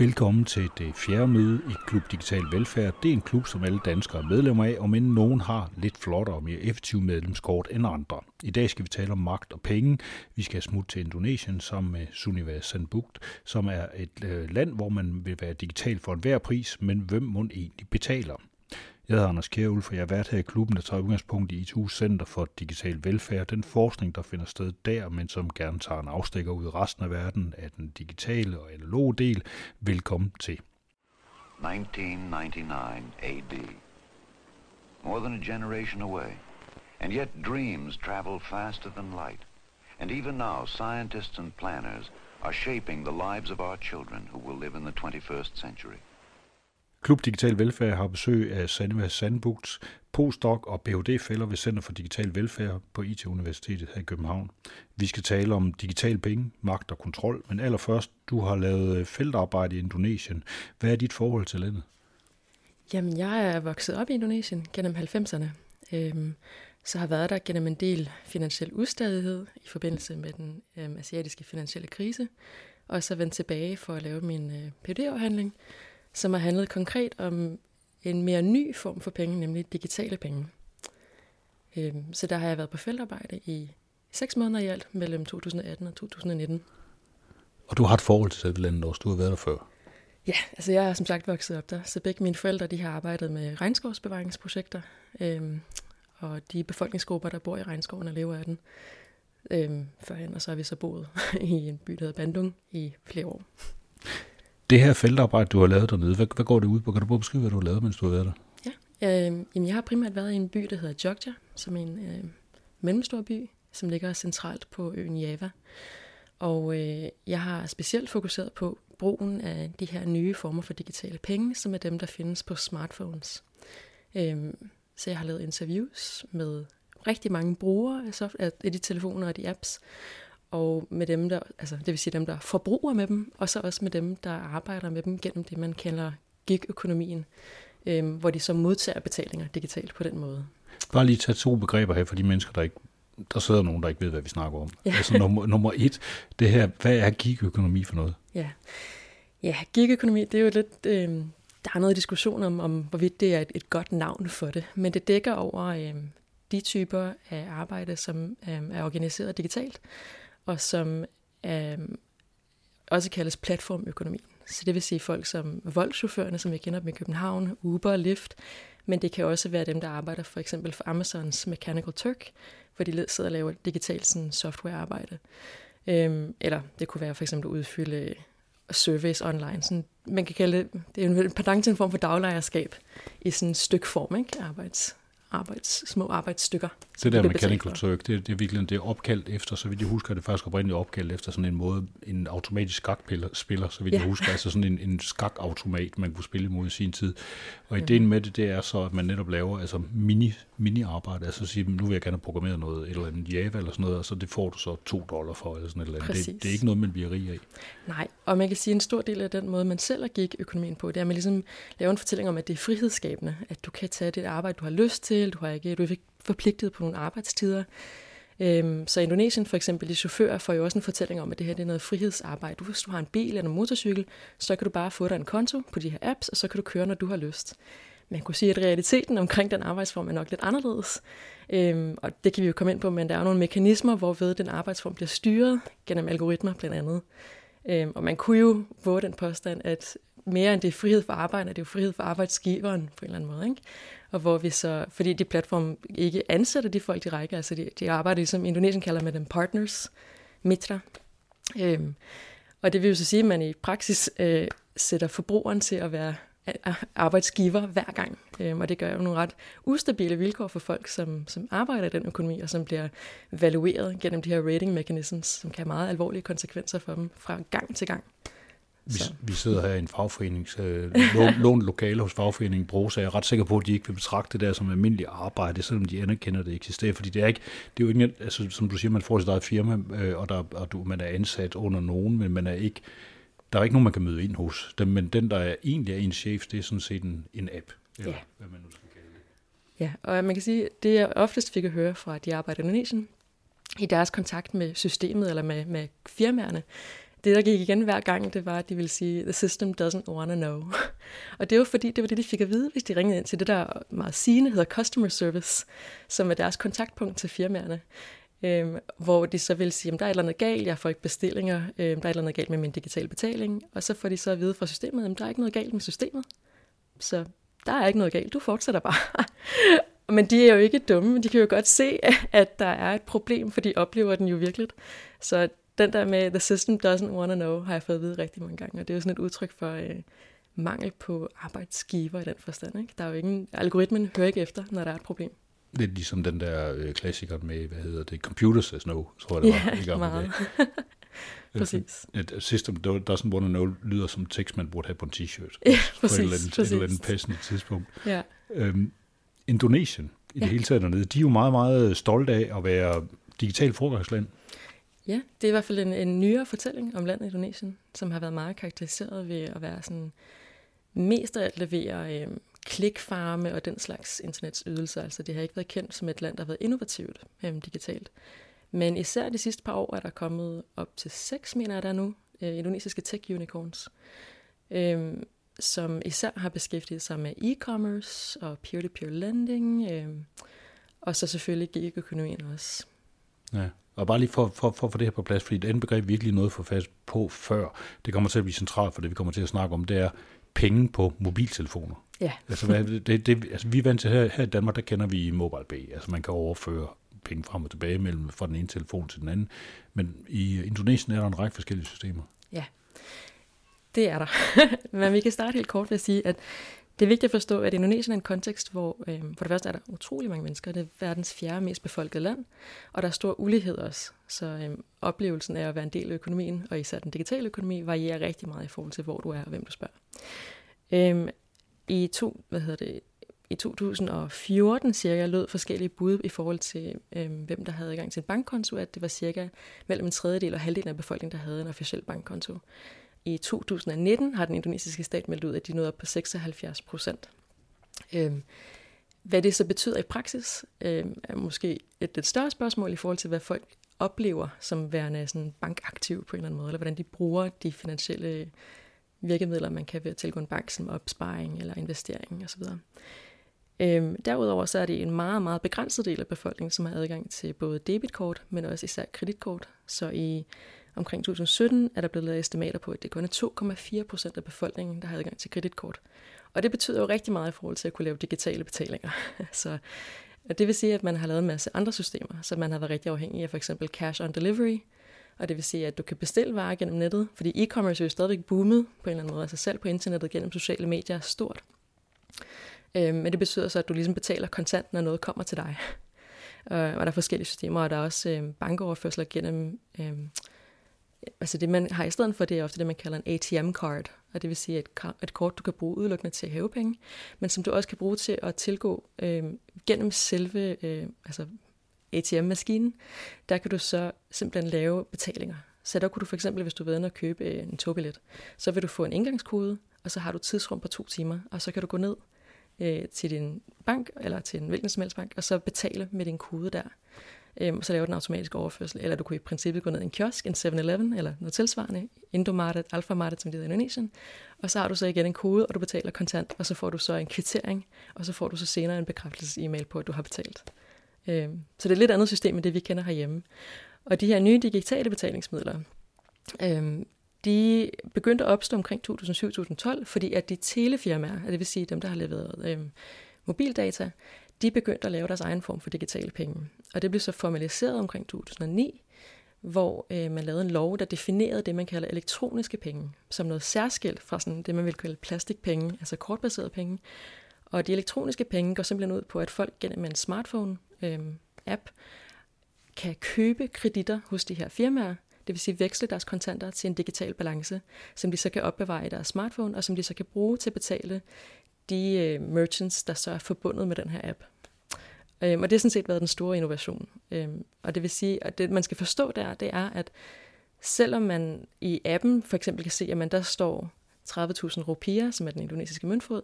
Velkommen til det fjerde møde i Klub Digital Velfærd. Det er en klub, som alle danskere er medlemmer af, og men nogen har lidt flottere og mere effektive medlemskort end andre. I dag skal vi tale om magt og penge. Vi skal smutte til Indonesien sammen med Suniva Sandbugt, som er et øh, land, hvor man vil være digital for enhver pris, men hvem må egentlig betaler? Jeg hedder Anders Kjærulf, for jeg har været her i klubben, der tager udgangspunkt i ITU Center for Digital Velfærd. Den forskning, der finder sted der, men som gerne tager en afstikker ud i resten af verden af den digitale og analoge del. Velkommen til. 1999 AD. More than a generation away. And yet dreams travel faster than light. And even now, scientists and planners are shaping the lives of our children who will live in the 21st century. Klub Digital Velfærd har besøg af Sandva Sandbugt, postdoc og Ph.D.-fælder ved Center for Digital Velfærd på IT-universitetet her i København. Vi skal tale om digital penge, magt og kontrol, men allerførst, du har lavet øh, feltarbejde i Indonesien. Hvad er dit forhold til landet? Jamen, jeg er vokset op i Indonesien gennem 90'erne, øhm, så har været der gennem en del finansiel ustadighed i forbindelse med den øhm, asiatiske finansielle krise, og så vendt tilbage for at lave min øh, Ph.D.-afhandling, som har handlet konkret om en mere ny form for penge, nemlig digitale penge. Øhm, så der har jeg været på feltarbejde i seks måneder i alt, mellem 2018 og 2019. Og du har et forhold til landet også, du har været der før. Ja, altså jeg er som sagt vokset op der, så begge mine forældre de har arbejdet med regnskovsbevaringsprojekter, øhm, og de befolkningsgrupper, der bor i regnskoven og lever af den, øhm, førhen, og så har vi så boet i en by, der hedder Bandung i flere år. Det her feltarbejde, du har lavet dernede, hvad, hvad går det ud på? Kan du bare beskrive, hvad du har lavet, mens du har været der? Ja, øh, jamen jeg har primært været i en by, der hedder Jogja, som er en øh, mellemstor by, som ligger centralt på øen Java. Og øh, jeg har specielt fokuseret på brugen af de her nye former for digitale penge, som er dem, der findes på smartphones. Øh, så jeg har lavet interviews med rigtig mange brugere af, soft- af de telefoner og de apps, og med dem, der, altså det vil sige dem, der forbruger med dem, og så også med dem, der arbejder med dem gennem det, man kalder gig-økonomien, øh, hvor de så modtager betalinger digitalt på den måde. Bare lige tage to begreber her for de mennesker, der ikke der sidder nogen, der ikke ved, hvad vi snakker om. Ja. Altså nummer, nummer et, det her, hvad er gig-økonomi for noget? Ja, ja gig-økonomi, det er jo lidt, øh, der er noget diskussion om, om, hvorvidt det er et, et godt navn for det, men det dækker over øh, de typer af arbejde, som øh, er organiseret digitalt, og som øh, også kaldes platformøkonomi. Så det vil sige folk som voldchaufførerne, som jeg kender dem i København, Uber og Lyft, men det kan også være dem, der arbejder for eksempel for Amazons Mechanical Turk, hvor de sidder og laver digitalt sådan, softwarearbejde. Øhm, eller det kunne være for eksempel at udfylde service online. Sådan, man kan kalde det, det er en pendant til en form for daglejerskab i sådan en stykform, ikke? Arbejds, arbejds, små arbejdsstykker. Det der Mechanical Turk, det, det er virkelig det er opkaldt efter, så vidt jeg husker, det faktisk oprindeligt opkaldt efter sådan en måde, en automatisk skakspiller, så vidt ja. jeg husker, altså sådan en, en skakautomat, man kunne spille imod i sin tid. Og mm. ideen med det, det er så, at man netop laver altså mini, mini-arbejde, altså sige, nu vil jeg gerne programmere noget, et eller andet Java eller sådan noget, og så det får du så to dollar for, eller sådan et eller andet. Det, det, er ikke noget, man bliver rig af. Nej, og man kan sige, at en stor del af den måde, man selv gik økonomien på, det er, at man ligesom laver en fortælling om, at det er frihedsskabende, at du kan tage det arbejde, du har lyst til, du, har ikke, du er ikke forpligtet på nogle arbejdstider. Øhm, så Indonesien for eksempel, de chauffører får jo også en fortælling om, at det her det er noget frihedsarbejde. Du, hvis du har en bil eller en motorcykel, så kan du bare få dig en konto på de her apps, og så kan du køre, når du har lyst. Man kunne sige, at realiteten omkring den arbejdsform er nok lidt anderledes. Øhm, og det kan vi jo komme ind på, men der er nogle mekanismer, hvorved den arbejdsform bliver styret gennem algoritmer blandt andet. Øhm, og man kunne jo våge den påstand, at mere end det er frihed for arbejde, er det jo frihed for arbejdsgiveren på en eller anden måde. Ikke? Og hvor vi så, fordi de platform ikke ansætter de folk direkte, altså de, de arbejder ligesom Indonesien kalder med dem partners, mitra. Øhm, og det vil jo så sige, at man i praksis øh, sætter forbrugeren til at være arbejdsgiver hver gang. Øhm, og det gør jo nogle ret ustabile vilkår for folk, som, som arbejder i den økonomi, og som bliver valueret gennem de her rating mechanisms, som kan have meget alvorlige konsekvenser for dem fra gang til gang. Vi, vi sidder her i en fagforening, øh, lånt lokale hos fagforeningen Bro, så jeg er ret sikker på, at de ikke vil betragte det der som almindelig arbejde, selvom de anerkender, at det eksisterer. Fordi det er, ikke, det er jo ikke, altså, som du siger, man får sit eget firma, øh, og, der, og du, man er ansat under nogen, men man er ikke, der er ikke nogen, man kan møde ind hos. Den, men den, der er egentlig er en chef, det er sådan set en, en app, eller ja. hvad man nu skal kalde det. Ja, og man kan sige, det jeg oftest fik at høre fra de arbejder i Indonesien, i deres kontakt med systemet eller med, med firmaerne, det, der gik igen hver gang, det var, at de ville sige, the system doesn't want to know. og det var fordi, det var det, de fik at vide, hvis de ringede ind til det, der meget sigende hedder customer service, som er deres kontaktpunkt til firmaerne. Øhm, hvor de så vil sige, at der er et eller andet galt, jeg får ikke bestillinger, øhm, der er et eller andet galt med min digitale betaling, og så får de så at vide fra systemet, at der er ikke noget galt med systemet. Så der er ikke noget galt, du fortsætter bare. Men de er jo ikke dumme, de kan jo godt se, at der er et problem, for de oplever den jo virkelig. Så den der med, the system doesn't want to know, har jeg fået at vide rigtig mange gange, og det er jo sådan et udtryk for øh, mangel på arbejdsgiver i den forstand. Ikke? Der er jo ingen, algoritmen hører ikke efter, når der er et problem. Lidt ligesom den der øh, klassiker med, hvad hedder det, Computer Says No, tror jeg det var. Ja, meget. præcis. Et, et system doesn't want to know lyder som tekst, man burde have på en t-shirt. Ja, præcis. På et eller andet, præcis. et eller andet passende tidspunkt. Ja. Øhm, Indonesien i ja. det hele taget dernede, de er jo meget, meget stolte af at være digital foregangsland. Ja, det er i hvert fald en, en nyere fortælling om landet Indonesien, som har været meget karakteriseret ved at være sådan mest af at levere øh, klikfarme og den slags internetsydelser. Altså det har ikke været kendt som et land, der har været innovativt øh, digitalt. Men især de sidste par år er der kommet op til seks, mener jeg der nu, øh, indonesiske tech-unicorns, øh, som især har beskæftiget sig med e-commerce og peer-to-peer lending, øh, og så selvfølgelig gig-økonomien også. Ja. Og bare lige for, for, for at få det her på plads, fordi det andet begreb virkelig noget for fast på før, det kommer til at blive centralt for det, vi kommer til at snakke om, det er penge på mobiltelefoner. Ja. Altså, hvad, det, det, altså vi er vant til her, her i Danmark, der kender vi mobile pay. Altså man kan overføre penge frem og tilbage mellem fra den ene telefon til den anden. Men i Indonesien er der en række forskellige systemer. Ja, det er der. Men vi kan starte helt kort ved at sige, at det er vigtigt at forstå, at Indonesien er en kontekst, hvor øh, for det første er der utrolig mange mennesker. Det er verdens fjerde mest befolkede land, og der er stor ulighed også. Så øh, oplevelsen af at være en del af økonomien, og især den digitale økonomi, varierer rigtig meget i forhold til, hvor du er og hvem du spørger. Øh, I to, hvad hedder det, i 2014 cirka lød forskellige bud i forhold til, øh, hvem der havde adgang til en bankkonto, at det var cirka mellem en tredjedel og halvdelen af befolkningen, der havde en officiel bankkonto. I 2019 har den indonesiske stat meldt ud, at de nåede op på 76 procent. Øhm, hvad det så betyder i praksis, øhm, er måske et lidt større spørgsmål i forhold til, hvad folk oplever som værende sådan bankaktiv på en eller anden måde, eller hvordan de bruger de finansielle virkemidler, man kan ved at tilgå en bank, som opsparing eller investering osv. Øhm, derudover så er det en meget, meget begrænset del af befolkningen, som har adgang til både debitkort, men også især kreditkort. Så i omkring 2017 er der blevet lavet estimater på, at det kun er 2,4 procent af befolkningen, der har adgang til kreditkort. Og det betyder jo rigtig meget i forhold til at kunne lave digitale betalinger. så det vil sige, at man har lavet en masse andre systemer, så man har været rigtig afhængig af for eksempel cash on delivery, og det vil sige, at du kan bestille varer gennem nettet, fordi e-commerce er jo stadigvæk boomet på en eller anden måde, altså selv på internettet gennem sociale medier er stort. Øhm, men det betyder så, at du ligesom betaler kontant, når noget kommer til dig. og der er forskellige systemer, og der er også øhm, bankoverførsler gennem øhm, altså det man har i stedet for, det er ofte det, man kalder en ATM-card, og det vil sige et, et kort, du kan bruge udelukkende til at hæve penge, men som du også kan bruge til at tilgå øh, gennem selve øh, altså ATM-maskinen, der kan du så simpelthen lave betalinger. Så der kunne du for eksempel, hvis du ved at købe øh, en togbillet, så vil du få en indgangskode, og så har du tidsrum på to timer, og så kan du gå ned øh, til din bank, eller til en hvilken som helst bank, og så betale med din kode der øhm, så laver den automatisk overførsel. Eller du kunne i princippet gå ned i en kiosk, en 7-Eleven eller noget tilsvarende, Indomaret, Alphamarket, som det hedder i Indonesien, og så har du så igen en kode, og du betaler kontant, og så får du så en kvittering, og så får du så senere en bekræftelses-e-mail på, at du har betalt. Øhm, så det er et lidt andet system end det, vi kender herhjemme. Og de her nye digitale betalingsmidler, øhm, de begyndte at opstå omkring 2007-2012, fordi at de telefirmaer, det vil sige dem, der har leveret øhm, mobildata, de begyndte at lave deres egen form for digitale penge. Og det blev så formaliseret omkring 2009, hvor øh, man lavede en lov, der definerede det, man kalder elektroniske penge, som noget særskilt fra sådan det, man vil kalde plastikpenge, altså kortbaserede penge. Og de elektroniske penge går simpelthen ud på, at folk gennem en smartphone-app øh, kan købe kreditter hos de her firmaer, det vil sige veksle deres kontanter til en digital balance, som de så kan opbevare i deres smartphone, og som de så kan bruge til at betale de øh, merchants, der så er forbundet med den her app. Øhm, og det har sådan set været den store innovation. Øhm, og det vil sige, at det man skal forstå der, det er, at selvom man i appen for eksempel kan se, at man der står 30.000 rupier, som er den indonesiske møntfod,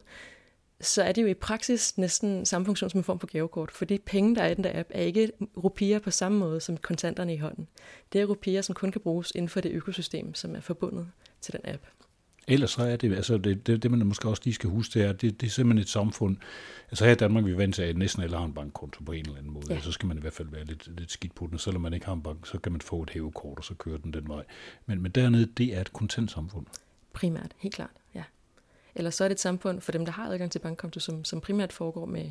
så er det jo i praksis næsten samme funktion som en form for gavekort, fordi penge, der er i den der app, er ikke rupier på samme måde som kontanterne i hånden. Det er rupier, som kun kan bruges inden for det økosystem, som er forbundet til den app. Ellers så er det, altså det, det, det man måske også lige skal huske, det er, det, det er simpelthen et samfund. Altså her i Danmark, vi er vant til, at næsten alle har en bankkonto på en eller anden måde. Ja. Så skal man i hvert fald være lidt, lidt skidt på den, og selvom man ikke har en bank, så kan man få et hævekort, og så kører den den vej. Men, men dernede, det er et kontantsamfund. Primært, helt klart, ja. Eller så er det et samfund for dem, der har adgang til bankkonto, som, som primært foregår med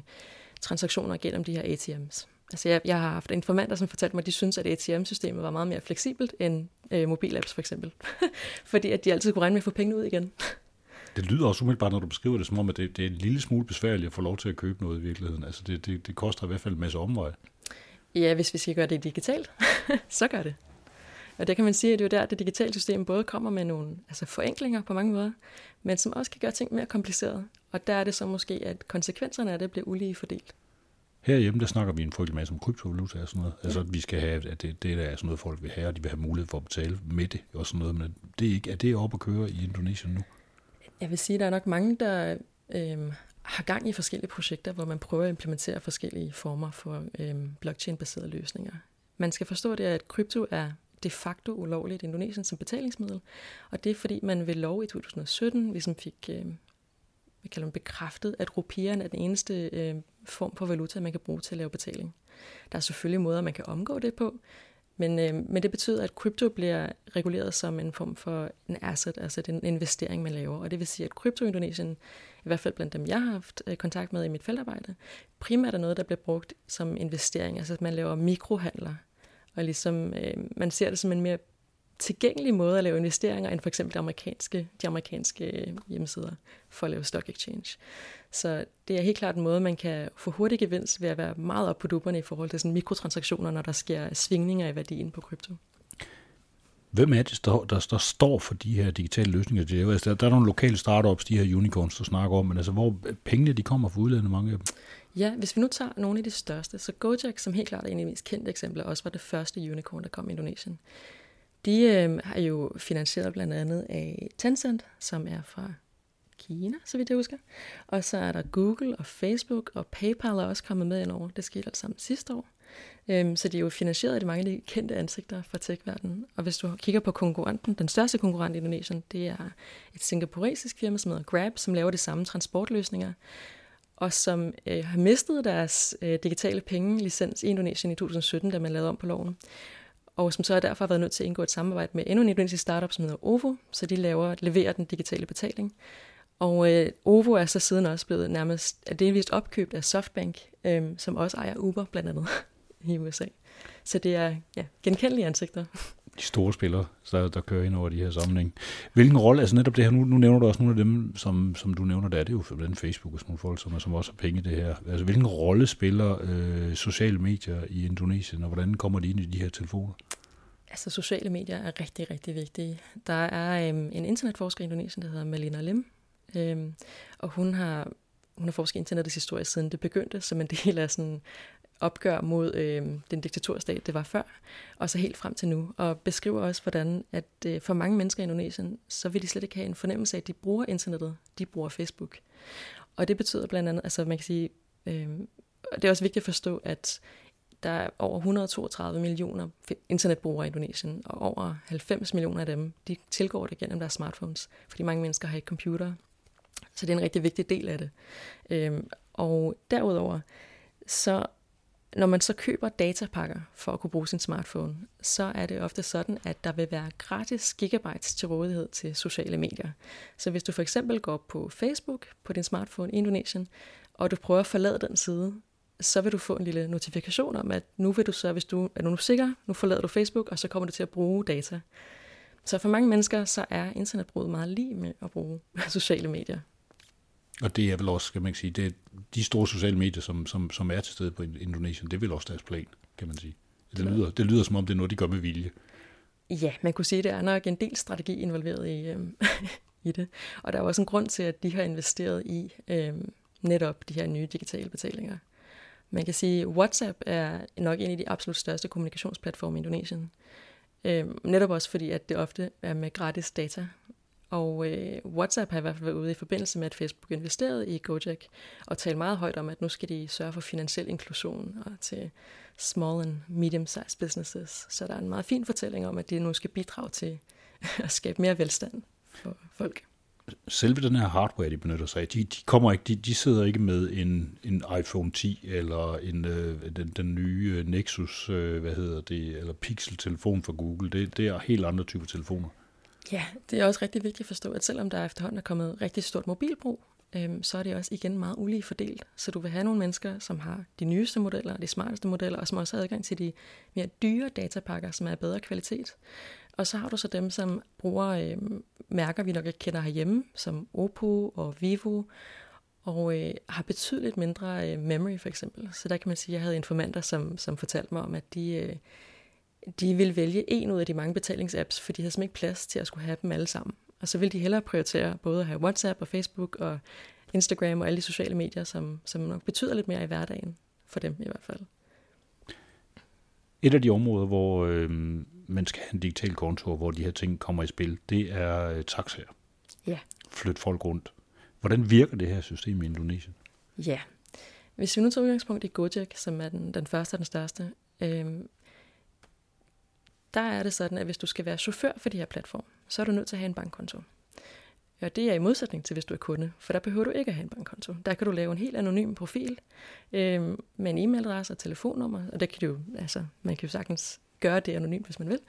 transaktioner gennem de her ATM's. Altså jeg, jeg har haft informanter, som fortalte mig, at de synes, at ATM-systemet var meget mere fleksibelt end øh, mobilapps for eksempel. Fordi at de altid kunne regne med at få penge ud igen. Det lyder også umiddelbart, når du beskriver det, som om, at det, det er en lille smule besværligt at få lov til at købe noget i virkeligheden. Altså det, det, det koster i hvert fald en masse omvej. Ja, hvis vi skal gøre det digitalt, så gør det. Og det kan man sige, at det er der, at det digitale system både kommer med nogle altså forenklinger på mange måder, men som også kan gøre ting mere komplicerede. Og der er det så måske, at konsekvenserne af det bliver ulige fordelt. Herhjemme, der snakker vi en frygtelig masse om kryptovaluta og sådan noget. Altså, at vi skal have, at det, det der er sådan noget, folk vil have, og de vil have mulighed for at betale med det og sådan noget. Men det er, ikke, er det oppe at køre i Indonesien nu? Jeg vil sige, at der er nok mange, der øh, har gang i forskellige projekter, hvor man prøver at implementere forskellige former for øh, blockchain-baserede løsninger. Man skal forstå det, at krypto er de facto ulovligt i Indonesien som betalingsmiddel, og det er fordi, man ved lov i 2017 ligesom fik øh, hvad kalder man, bekræftet, at rupieren er den eneste øh, form for valuta, man kan bruge til at lave betaling. Der er selvfølgelig måder, man kan omgå det på, men, øh, men det betyder, at krypto bliver reguleret som en form for en asset, altså en investering, man laver. Og det vil sige, at krypto Indonesien, i hvert fald blandt dem, jeg har haft øh, kontakt med i mit feltarbejde, primært er noget, der bliver brugt som investering, altså at man laver mikrohandler. Og ligesom, øh, man ser det som en mere tilgængelig måde at lave investeringer end for eksempel de amerikanske, de amerikanske hjemmesider for at lave stock exchange. Så det er helt klart en måde, man kan få hurtig gevinst ved at være meget op på dupperne i forhold til sådan mikrotransaktioner, når der sker svingninger i værdien på krypto. Hvem er det, der, der, der står for de her digitale løsninger? Det er, altså, der, der er nogle lokale startups, de her unicorns, der snakker om, men altså, hvor pengene de kommer fra udlandet, mange af dem? Ja, hvis vi nu tager nogle af de største, så Gojek, som helt klart er en af de mest kendte eksempler, også var det første unicorn, der kom i Indonesien. De øh, har jo finansieret blandt andet af Tencent, som er fra Kina, så vidt jeg husker. Og så er der Google og Facebook, og PayPal er også kommet med ind over. Det skete alt sammen sidste år. Øhm, så de er jo finansieret af de mange af de kendte ansigter fra tech-verdenen. Og hvis du kigger på konkurrenten, den største konkurrent i Indonesien, det er et singapuresisk firma, som hedder Grab, som laver de samme transportløsninger, og som øh, har mistet deres øh, digitale pengelicens i Indonesien i 2017, da man lavede om på loven og som så derfor har været nødt til at indgå et samarbejde med endnu en indonesisk startup, som hedder Ovo, så de laver, leverer den digitale betaling. Og øh, Ovo er så siden også blevet nærmest er delvist opkøbt af Softbank, øh, som også ejer Uber blandt andet i USA. Så det er ja, genkendelige ansigter de store spillere, der, der kører ind over de her sammenhæng. Hvilken rolle, altså netop det her, nu, nu nævner du også nogle af dem, som, som du nævner, der er det jo for den Facebook og sådan nogle folk, som, som også har penge i det her. Altså hvilken rolle spiller øh, sociale medier i Indonesien, og hvordan kommer de ind i de her telefoner? Altså sociale medier er rigtig, rigtig vigtige. Der er øhm, en internetforsker i Indonesien, der hedder Malina Lim, øhm, og hun har hun har forsket internettets historie siden det begyndte som en del af sådan opgør mod øh, den diktaturstat, det var før, og så helt frem til nu, og beskriver også, hvordan at øh, for mange mennesker i Indonesien, så vil de slet ikke have en fornemmelse af, at de bruger internettet, de bruger Facebook. Og det betyder blandt andet, altså man kan sige, øh, det er også vigtigt at forstå, at der er over 132 millioner internetbrugere i Indonesien, og over 90 millioner af dem, de tilgår det gennem deres smartphones, fordi mange mennesker har ikke computer. Så det er en rigtig vigtig del af det. Øh, og derudover, så når man så køber datapakker for at kunne bruge sin smartphone, så er det ofte sådan, at der vil være gratis gigabytes til rådighed til sociale medier. Så hvis du for eksempel går på Facebook på din smartphone i Indonesien, og du prøver at forlade den side, så vil du få en lille notifikation om, at nu vil du så, hvis du er nu sikker, nu forlader du Facebook, og så kommer du til at bruge data. Så for mange mennesker, så er internetbruget meget lige med at bruge sociale medier. Og det er vel også, skal man sige, det er de store sociale medier, som, som, som er til stede på Indonesien, det er vel også deres plan, kan man sige. Det lyder, det lyder som om, det er noget, de gør med vilje. Ja, man kunne sige, at der er nok en del strategi involveret i, øhm, i det. Og der er også en grund til, at de har investeret i øhm, netop de her nye digitale betalinger. Man kan sige, at WhatsApp er nok en af de absolut største kommunikationsplatforme i Indonesien. Øhm, netop også fordi, at det ofte er med gratis data og øh, WhatsApp har i hvert fald været ude i forbindelse med, at Facebook investerede i Gojek, og talt meget højt om, at nu skal de sørge for finansiel inklusion og til small and medium-sized businesses. Så der er en meget fin fortælling om, at det nu skal bidrage til at skabe mere velstand for folk selve den her hardware, de benytter sig af, de, de kommer ikke, de, de sidder ikke med en, en iPhone 10 eller en, øh, den, den nye øh, Nexus, øh, hvad hedder det, eller Pixel-telefon fra Google. Det, det er helt andre typer telefoner. Ja, det er også rigtig vigtigt at forstå, at selvom der efterhånden er kommet rigtig stort mobilbrug, øhm, så er det også igen meget ulige fordelt. Så du vil have nogle mennesker, som har de nyeste modeller, de smarteste modeller, og som også har adgang til de mere dyre datapakker, som er af bedre kvalitet. Og så har du så dem, som bruger øh, mærker, vi nok ikke kender herhjemme, som Oppo og Vivo, og øh, har betydeligt mindre øh, memory for eksempel. Så der kan man sige, at jeg havde informanter, som, som fortalte mig om, at de, øh, de ville vælge en ud af de mange betalingsapps, for de havde simpelthen ikke plads til at skulle have dem alle sammen. Og så ville de hellere prioritere både at have WhatsApp og Facebook og Instagram og alle de sociale medier, som, som nok betyder lidt mere i hverdagen for dem i hvert fald. Et af de områder, hvor øh, man skal have en digital konto, hvor de her ting kommer i spil, det er øh, taxaer. Ja. Flyt folk rundt. Hvordan virker det her system i Indonesien? Ja. Hvis vi nu tager udgangspunkt i Gojek, som er den, den første og den største, øh, der er det sådan, at hvis du skal være chauffør for de her platform, så er du nødt til at have en bankkonto. Og det er i modsætning til, hvis du er kunde, for der behøver du ikke at have en bankkonto. Der kan du lave en helt anonym profil øh, med en e-mailadresse og telefonnummer, og der kan du, altså, man kan jo sagtens gøre det anonymt, hvis man vil.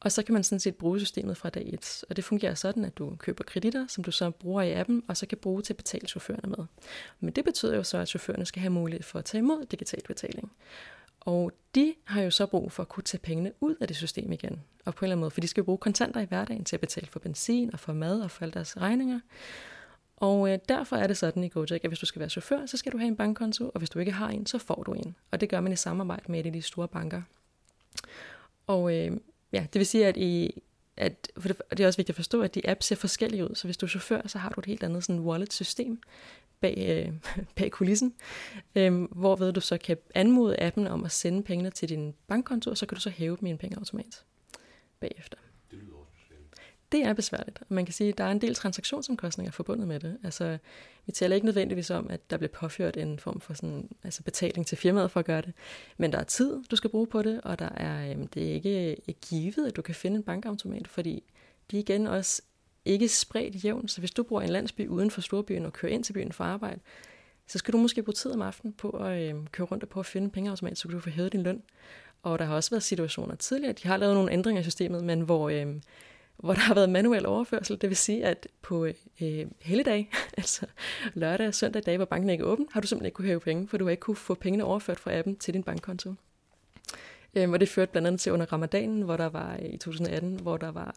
Og så kan man sådan set bruge systemet fra dag 1. Og det fungerer sådan, at du køber kreditter, som du så bruger i appen, og så kan bruge til at betale chaufførerne med. Men det betyder jo så, at chaufførerne skal have mulighed for at tage imod digital betaling. Og de har jo så brug for at kunne tage pengene ud af det system igen. Og på en eller anden måde, for de skal jo bruge kontanter i hverdagen til at betale for benzin og for mad og for alle deres regninger. Og øh, derfor er det sådan i Gojek, at hvis du skal være chauffør, så skal du have en bankkonto, og hvis du ikke har en, så får du en. Og det gør man i samarbejde med et af de store banker. Og øh, ja, det vil sige, at, i, at for det, det er også vigtigt at forstå, at de apps ser forskellige ud. Så hvis du er chauffør, så har du et helt andet sådan wallet-system bag, øh, bag kulissen, øh, hvorved du så kan anmode appen om at sende pengene til din bankkonto, og så kan du så hæve dem i en pengeautomat bagefter. Det lyder også besværligt. Det er besværligt, og man kan sige, at der er en del transaktionsomkostninger forbundet med det. Altså, vi taler ikke nødvendigvis om, at der bliver påført en form for sådan, altså betaling til firmaet for at gøre det, men der er tid, du skal bruge på det, og der er, øh, det er ikke givet, at du kan finde en bankautomat, fordi de igen også ikke spredt jævnt. Så hvis du bor i en landsby uden for storbyen og kører ind til byen for arbejde, så skal du måske bruge tid om aftenen på at øh, køre rundt og på at finde en pengeautomat, så kan du få hævet din løn. Og der har også været situationer tidligere, de har lavet nogle ændringer i systemet, men hvor, øh, hvor der har været manuel overførsel. Det vil sige, at på øh, helligdag, altså lørdag og søndag dage, hvor banken ikke er åben, har du simpelthen ikke kunne hæve penge, for du har ikke kunne få pengene overført fra appen til din bankkonto. Øh, og det førte blandt andet til under ramadanen, hvor der var i 2018, hvor der var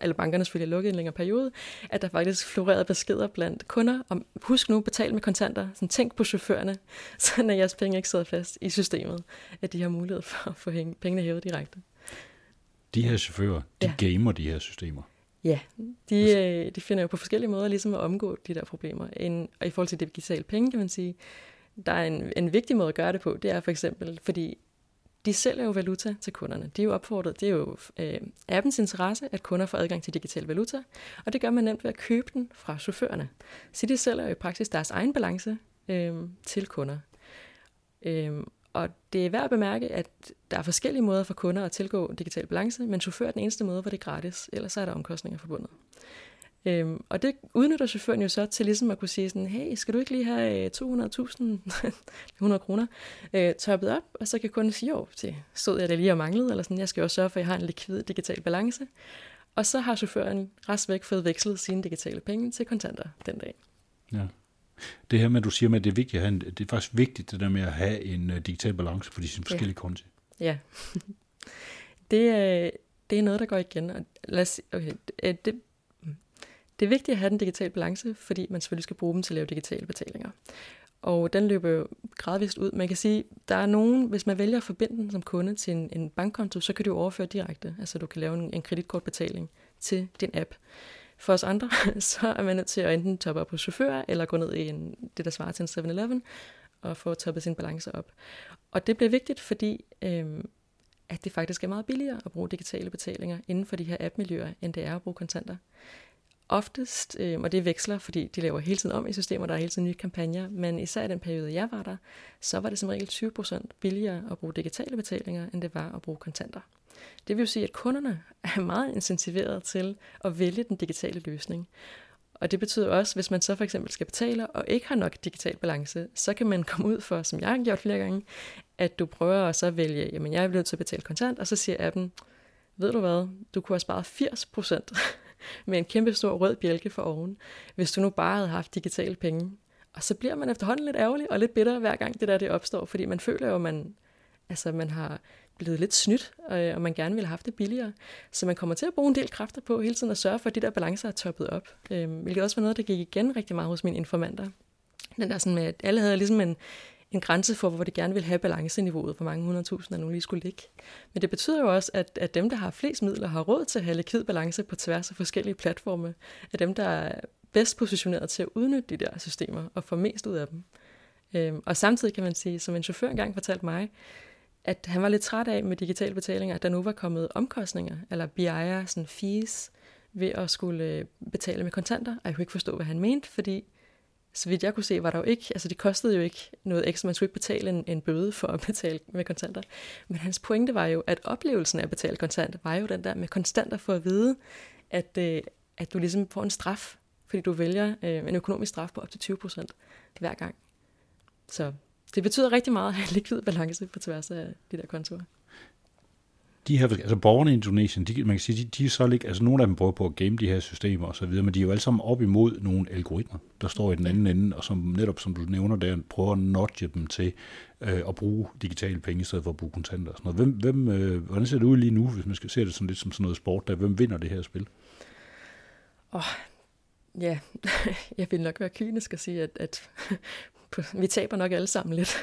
alle bankerne selvfølgelig lukket i en længere periode, at der faktisk florerede beskeder blandt kunder om, husk nu, betal med kontanter, sådan, tænk på chaufførerne, så når jeres penge ikke sidder fast i systemet, at de har mulighed for at få pengene hævet direkte. De her chauffører, de ja. gamer de her systemer. Ja, de, øh, de finder jo på forskellige måder ligesom at omgå de der problemer. En, og i forhold til digitale penge, kan man sige, der er en, en vigtig måde at gøre det på, det er for eksempel, fordi de sælger jo valuta til kunderne. De er jo opfordret, det er jo øh, appens interesse, at kunder får adgang til digital valuta, og det gør man nemt ved at købe den fra chaufførerne. Så de sælger jo i praksis deres egen balance øh, til kunder. Øh, og det er værd at bemærke, at der er forskellige måder for kunder at tilgå digital balance, men chauffør er den eneste måde, hvor det er gratis, ellers er der omkostninger forbundet. Øhm, og det udnytter chaufføren jo så til ligesom at kunne sige sådan, hey, skal du ikke lige have 200.000 100 kroner øh, toppet op? Og så kan kunden sige, jo, det stod jeg det lige og manglede, eller sådan, jeg skal jo sørge for, at jeg har en likvid digital balance. Og så har chaufføren rest væk fået vekslet sine digitale penge til kontanter den dag. Ja. Det her med, at du siger, at det er vigtigt at have en, det er faktisk vigtigt, det der med at have en uh, digital balance på de forskellige ja. konti. Ja. det, uh, det er noget, der går igen. Og lad os, okay, det, det er vigtigt at have den digitale balance, fordi man selvfølgelig skal bruge dem til at lave digitale betalinger. Og den løber jo gradvist ud. Man kan sige, der er nogen, hvis man vælger at forbinde den som kunde til en, en bankkonto, så kan du overføre direkte. Altså du kan lave en, en kreditkortbetaling til din app. For os andre, så er man nødt til at enten toppe op på chauffør, eller gå ned i en, det, der svarer til en 7-Eleven, og få toppet sin balance op. Og det bliver vigtigt, fordi øhm, at det faktisk er meget billigere at bruge digitale betalinger inden for de her app-miljøer, end det er at bruge kontanter oftest, øh, og det veksler, fordi de laver hele tiden om i systemer, der er hele tiden nye kampagner, men især i den periode, jeg var der, så var det som regel 20% billigere at bruge digitale betalinger, end det var at bruge kontanter. Det vil jo sige, at kunderne er meget incentiveret til at vælge den digitale løsning. Og det betyder også, hvis man så for eksempel skal betale og ikke har nok digital balance, så kan man komme ud for, som jeg har gjort flere gange, at du prøver at så vælge, jamen jeg er nødt til at betale kontant, og så siger appen, ved du hvad, du kunne have sparet 80% med en kæmpe stor rød bjælke for oven, hvis du nu bare havde haft digitale penge. Og så bliver man efterhånden lidt ærgerlig og lidt bitter, hver gang det der det opstår, fordi man føler jo, at man, altså, man har blevet lidt snydt, øh, og man gerne ville have haft det billigere. Så man kommer til at bruge en del kræfter på hele tiden at sørge for, at de der balancer er toppet op. Øh, hvilket også var noget, der gik igen rigtig meget hos mine informanter. Den der sådan med, at alle havde ligesom en, en grænse for, hvor de gerne vil have balanceniveauet, hvor mange hundredtusinder nu lige skulle ligge. Men det betyder jo også, at, at dem, der har flest midler, har råd til at have likvid balance på tværs af forskellige platforme, er dem, der er bedst positioneret til at udnytte de der systemer og få mest ud af dem. Øhm, og samtidig kan man sige, som en chauffør engang fortalte mig, at han var lidt træt af med digitale betalinger, at der nu var kommet omkostninger, eller BI'er, sådan fees, ved at skulle øh, betale med kontanter. Og jeg kunne ikke forstå, hvad han mente, fordi så vidt jeg kunne se, var der jo ikke, altså det kostede jo ikke noget ekstra, man skulle ikke betale en, en bøde for at betale med kontanter. Men hans pointe var jo, at oplevelsen af at betale kontant, var jo den der med konstant at få at vide, at, øh, at du ligesom får en straf, fordi du vælger øh, en økonomisk straf på op til 20 procent hver gang. Så det betyder rigtig meget at have likvid balance på tværs af de der kontorer de her, altså borgerne i Indonesien, de, man kan sige, de, de er så ikke, altså nogle af dem prøver på at game de her systemer og så videre, men de er jo alle sammen op imod nogle algoritmer, der står i den anden ende, og som netop, som du nævner der, prøver at nudge dem til øh, at bruge digitale penge i stedet for at bruge kontanter og sådan noget. Hvem, hvem, øh, hvordan ser det ud lige nu, hvis man skal se det sådan lidt som sådan noget sport, der, hvem vinder det her spil? Åh, oh, ja, jeg vil nok være kynisk og sige, at, at vi taber nok alle sammen lidt.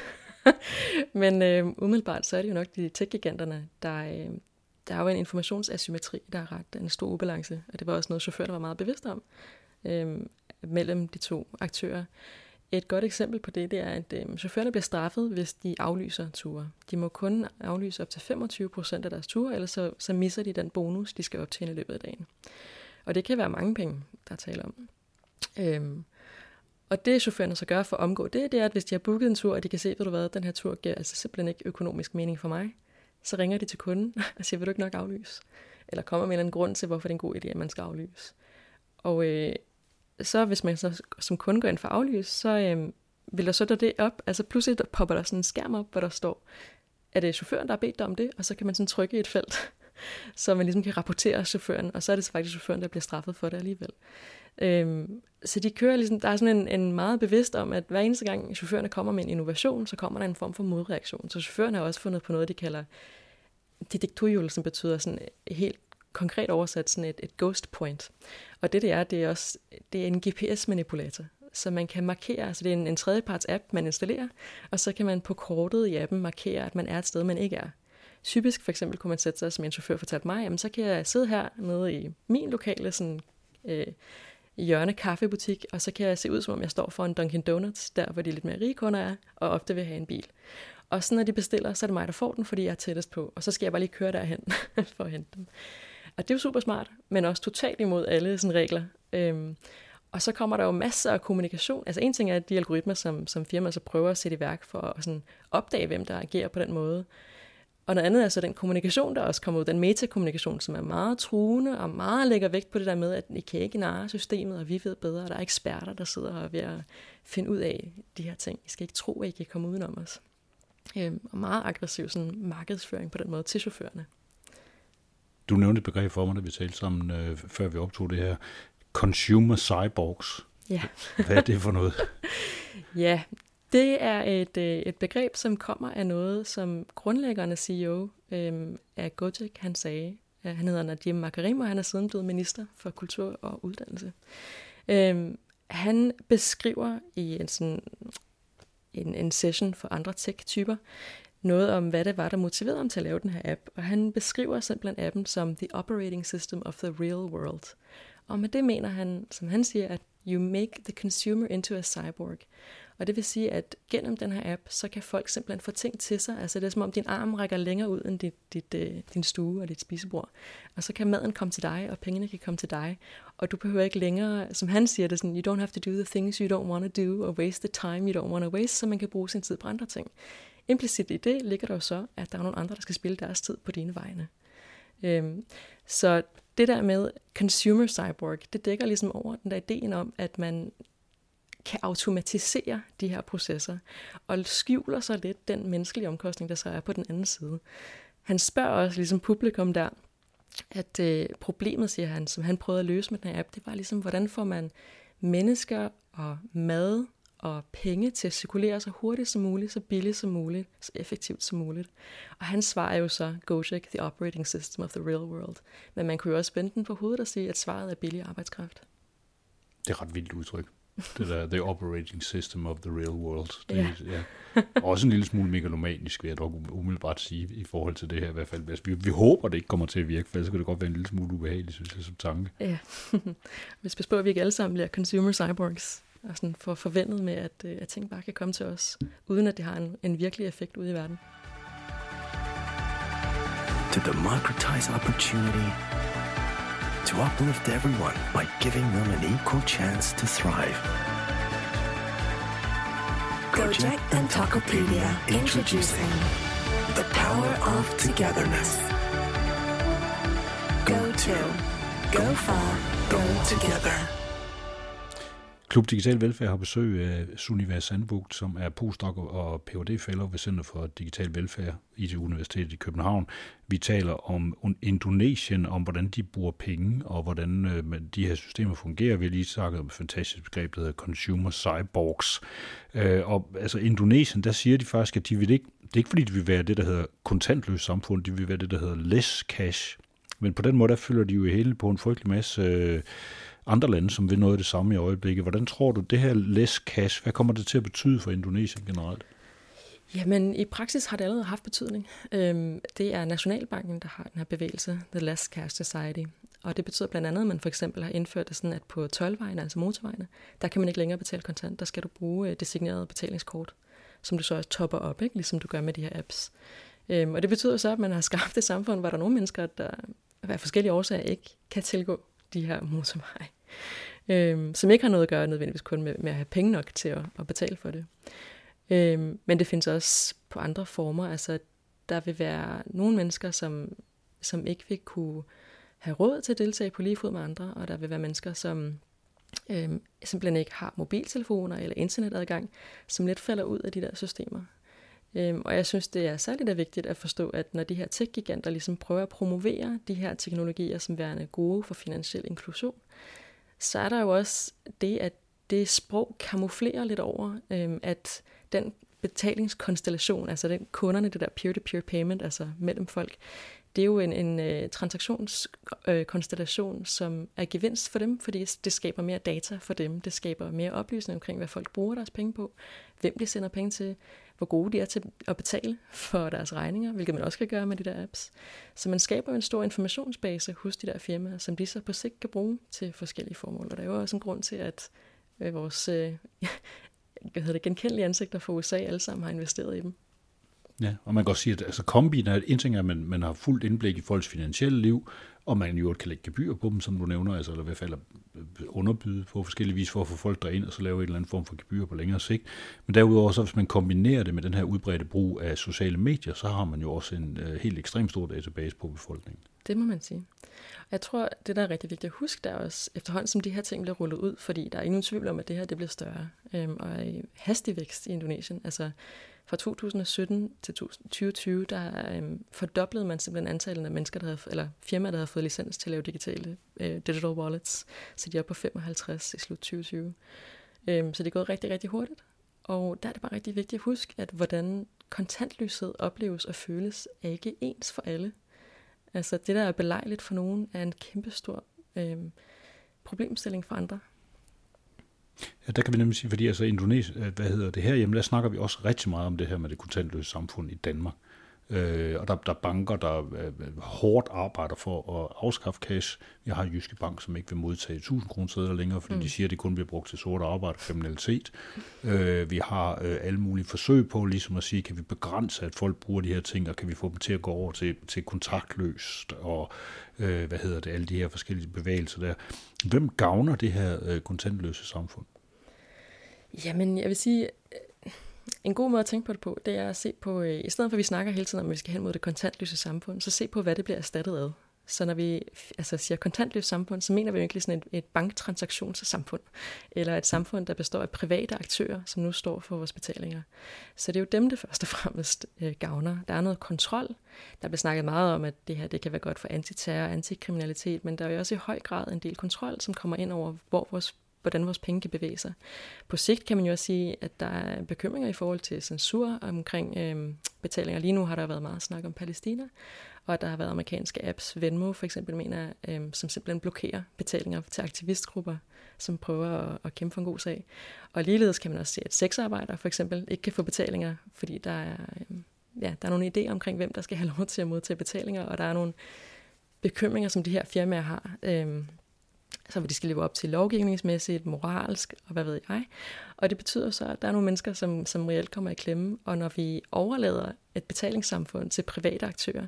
Men øh, umiddelbart så er det jo nok de tech-giganterne, der, øh, der er jo en informationsasymmetri, der er ret en stor ubalance, og det var også noget, chaufførerne var meget bevidst om øh, mellem de to aktører. Et godt eksempel på det, det er, at øh, chaufførerne bliver straffet, hvis de aflyser ture. De må kun aflyse op til 25 procent af deres ture, ellers så, så misser de den bonus, de skal optjene i løbet af dagen. Og det kan være mange penge, der taler om. Øhm, og det chaufførerne så gør for at omgå det, det er, at hvis de har booket en tur, og de kan se, ved du hvad, den her tur giver altså simpelthen ikke økonomisk mening for mig, så ringer de til kunden og siger, vil du ikke nok aflyse? Eller kommer med en eller anden grund til, hvorfor det er en god idé, at man skal aflyse. Og øh, så hvis man så som kunde går ind for aflys, så øh, vil der så der det op, altså pludselig der popper der sådan en skærm op, hvor der står, er det chaufføren, der har bedt dig om det, og så kan man sådan trykke i et felt, så man ligesom kan rapportere chaufføren, og så er det så faktisk chaufføren, der bliver straffet for det alligevel. Øhm, så de kører ligesom, der er sådan en, en meget bevidst om, at hver eneste gang chaufførerne kommer med en innovation, så kommer der en form for modreaktion. Så chaufførerne har også fundet på noget, de kalder detektorhjul, som betyder sådan helt konkret oversat sådan et, et ghost point. Og det det er, det er også det er en GPS-manipulator. Så man kan markere, altså det er en, en tredjeparts app, man installerer, og så kan man på kortet i appen markere, at man er et sted, man ikke er. Typisk for eksempel kunne man sætte sig, som en chauffør fortalte mig, jamen så kan jeg sidde her nede i min lokale sådan, øh, hjørne kaffebutik, og så kan jeg se ud, som om jeg står for en Dunkin' Donuts, der hvor de lidt mere rige kunder er, og ofte vil have en bil. Og så når de bestiller, så er det mig, der får den, fordi jeg er tættest på, og så skal jeg bare lige køre derhen for at hente dem. Og det er jo super smart, men også totalt imod alle sådan regler. Øhm, og så kommer der jo masser af kommunikation. Altså en ting er de algoritmer, som, som firmaer så prøver at sætte i værk for at sådan opdage, hvem der agerer på den måde. Og noget andet er så den kommunikation, der også kommer ud, den metakommunikation, som er meget truende og meget lægger vægt på det der med, at I kan ikke narre systemet, og vi ved bedre, og der er eksperter, der sidder og ved at finde ud af de her ting. I skal ikke tro, at I kan komme udenom os. Øhm, og meget aggressiv sådan, markedsføring på den måde til chaufførerne. Du nævnte et begreb for mig, da vi talte sammen, øh, før vi optog det her. Consumer cyborgs. Ja. Hvad er det for noget? ja, det er et, øh, et begreb, som kommer af noget, som grundlæggerne CEO øhm, af Gojek, han sagde. Øh, han hedder Nadim Makarim, og han er siden blevet minister for kultur og uddannelse. Øhm, han beskriver i en, sådan, en, en session for andre tech-typer, noget om, hvad det var, der motiverede ham til at lave den her app. Og han beskriver simpelthen appen som the operating system of the real world. Og med det mener han, som han siger, at you make the consumer into a cyborg. Og det vil sige, at gennem den her app, så kan folk simpelthen få ting til sig. Altså det er som om din arm rækker længere ud end dit, dit, øh, din stue og dit spisebord. Og så kan maden komme til dig, og pengene kan komme til dig. Og du behøver ikke længere, som han siger det, sådan, you don't have to do the things you don't want to do, or waste the time you don't want to waste, så man kan bruge sin tid på andre ting. Implicit i det ligger der jo så, at der er nogle andre, der skal spille deres tid på dine vegne. Øhm, så det der med consumer cyborg, det dækker ligesom over den der ideen om, at man kan automatisere de her processer, og skjuler så lidt den menneskelige omkostning, der så er på den anden side. Han spørger også ligesom publikum der, at øh, problemet, siger han, som han prøvede at løse med den her app, det var ligesom, hvordan får man mennesker og mad og penge til at cirkulere så hurtigt som muligt, så billigt som muligt, så effektivt som muligt. Og han svarer jo så, Gojek, the operating system of the real world. Men man kunne jo også vende den på hovedet og sige, at svaret er billig arbejdskraft. Det er ret vildt udtryk. Det der, the operating system of the real world. Det, Ja. ja. Også en lille smule megalomanisk, vil jeg dog umiddelbart sige, i forhold til det her i hvert fald. Altså, vi, vi håber, det ikke kommer til at virke, for ellers kan det godt være en lille smule ubehageligt, synes jeg, som tanke. Ja. Hvis vi spørger, at vi ikke alle sammen bliver consumer cyborgs, og sådan får forventet med, at, øh, at ting bare kan komme til os, uden at det har en, en virkelig effekt ude i verden. to democratize opportunity, to uplift everyone by giving them an equal chance to thrive. Gojek and Tokopedia introducing the power of togetherness. Go to, go far, go together. Klub Digital Velfærd har besøg af Sunniva Sandbugt, som er postdoc og phd fellow ved Center for Digital Velfærd i det Universitetet i København. Vi taler om Indonesien, om hvordan de bruger penge, og hvordan øh, de her systemer fungerer. Vi har lige snakket om et fantastisk begreb, der hedder consumer cyborgs. Øh, og altså Indonesien, der siger de faktisk, at de vil ikke, det er ikke fordi, de vil være det, der hedder kontantløst samfund, de vil være det, der hedder less cash. Men på den måde, der følger de jo hele på en frygtelig masse... Øh, andre lande, som vil noget af det samme i øjeblikket. Hvordan tror du, det her less cash, hvad kommer det til at betyde for Indonesien generelt? Jamen, i praksis har det allerede haft betydning. Øhm, det er Nationalbanken, der har den her bevægelse, The Less Cash Society. Og det betyder blandt andet, at man for eksempel har indført det sådan, at på 12-vejene, altså motorvejene, der kan man ikke længere betale kontant. Der skal du bruge et designeret betalingskort, som du så også topper op, ikke? ligesom du gør med de her apps. Øhm, og det betyder så, at man har skabt et samfund, hvor der er nogle mennesker, der af forskellige årsager ikke kan tilgå de her motorveje, øhm, som ikke har noget at gøre nødvendigvis kun med, med at have penge nok til at, at betale for det. Øhm, men det findes også på andre former. Altså, der vil være nogle mennesker, som, som ikke vil kunne have råd til at deltage på lige fod med andre, og der vil være mennesker, som øhm, simpelthen ikke har mobiltelefoner eller internetadgang, som lidt falder ud af de der systemer. Øhm, og jeg synes, det er særligt er vigtigt at forstå, at når de her tech-giganter ligesom prøver at promovere de her teknologier som værende gode for finansiel inklusion, så er der jo også det, at det sprog kamuflerer lidt over, øhm, at den betalingskonstellation, altså den kunderne, det der peer-to-peer payment, altså mellem folk, det er jo en, en uh, transaktionskonstellation, uh, som er gevinst for dem, fordi det skaber mere data for dem. Det skaber mere oplysning omkring, hvad folk bruger deres penge på, hvem de sender penge til, hvor gode de er til at betale for deres regninger, hvilket man også kan gøre med de der apps. Så man skaber en stor informationsbase hos de der firmaer, som de så på sigt kan bruge til forskellige formål. Og der er jo også en grund til, at øh, vores øh, hvad hedder det, genkendelige ansigter for USA alle sammen har investeret i dem. Ja, og man kan også sige, at altså, kombin er en ting, at man, man har fuldt indblik i folks finansielle liv, og man jo kan lægge gebyr på dem, som du nævner, altså, eller i hvert fald øh, underbyde på forskellige vis for at få folk derind, og så lave en eller anden form for gebyr på længere sigt. Men derudover, så hvis man kombinerer det med den her udbredte brug af sociale medier, så har man jo også en øh, helt ekstremt stor database på befolkningen. Det må man sige. Og jeg tror, det der er rigtig vigtigt at huske, der også efterhånden, som de her ting bliver rullet ud, fordi der er ingen tvivl om, at det her det bliver større, øhm, og er i hastig vækst i Indonesien. Altså fra 2017 til 2020, der øhm, fordoblede man simpelthen antallet af mennesker, der havde, eller firmaer, der havde fået licens til at lave digitale øh, digital wallets, så de er på 55 i slut 2020. Øhm, så det er gået rigtig, rigtig hurtigt. Og der er det bare rigtig vigtigt at huske, at hvordan kontantløshed opleves og føles, er ikke ens for alle. Altså det, der er belejligt for nogen, er en kæmpestor øh, problemstilling for andre. Ja, der kan vi nemlig sige, fordi altså Indonesien, øh, hvad hedder det her hjemme, der snakker vi også rigtig meget om det her med det kontantløse samfund i Danmark. Øh, og der, der er banker, der øh, hårdt arbejder for at afskaffe cash. Vi har Jyske Bank, som ikke vil modtage 1000 kroner sædler længere, fordi mm. de siger, at det kun bliver brugt til sort arbejde og kriminalitet. Øh, vi har øh, alle mulige forsøg på ligesom at sige, kan vi begrænse, at folk bruger de her ting, og kan vi få dem til at gå over til, til kontaktløst, og øh, hvad hedder det, alle de her forskellige bevægelser der. Hvem gavner det her øh, kontantløse samfund? Jamen, jeg vil sige, en god måde at tænke på det på, det er at se på, øh, i stedet for at vi snakker hele tiden om, at vi skal hen mod det kontantløse samfund, så se på, hvad det bliver erstattet af. Så når vi altså, siger kontantløst samfund, så mener vi jo egentlig sådan et, et banktransaktionssamfund, eller et samfund, der består af private aktører, som nu står for vores betalinger. Så det er jo dem, det først og fremmest øh, gavner. Der er noget kontrol. Der bliver snakket meget om, at det her det kan være godt for antiterror og antikriminalitet, men der er jo også i høj grad en del kontrol, som kommer ind over, hvor vores hvordan vores penge kan bevæge sig. På sigt kan man jo også sige, at der er bekymringer i forhold til censur omkring øh, betalinger. Lige nu har der været meget snak om Palæstina, og der har været amerikanske apps, Venmo for eksempel, mener, øh, som simpelthen blokerer betalinger til aktivistgrupper, som prøver at, at kæmpe for en god sag. Og ligeledes kan man også se, at sexarbejdere for eksempel ikke kan få betalinger, fordi der er, øh, ja, der er nogle idéer omkring, hvem der skal have lov til at modtage betalinger, og der er nogle bekymringer, som de her firmaer har, øh, så de skal leve op til lovgivningsmæssigt, moralsk og hvad ved jeg. Og det betyder så, at der er nogle mennesker, som, som reelt kommer i klemme, og når vi overlader et betalingssamfund til private aktører,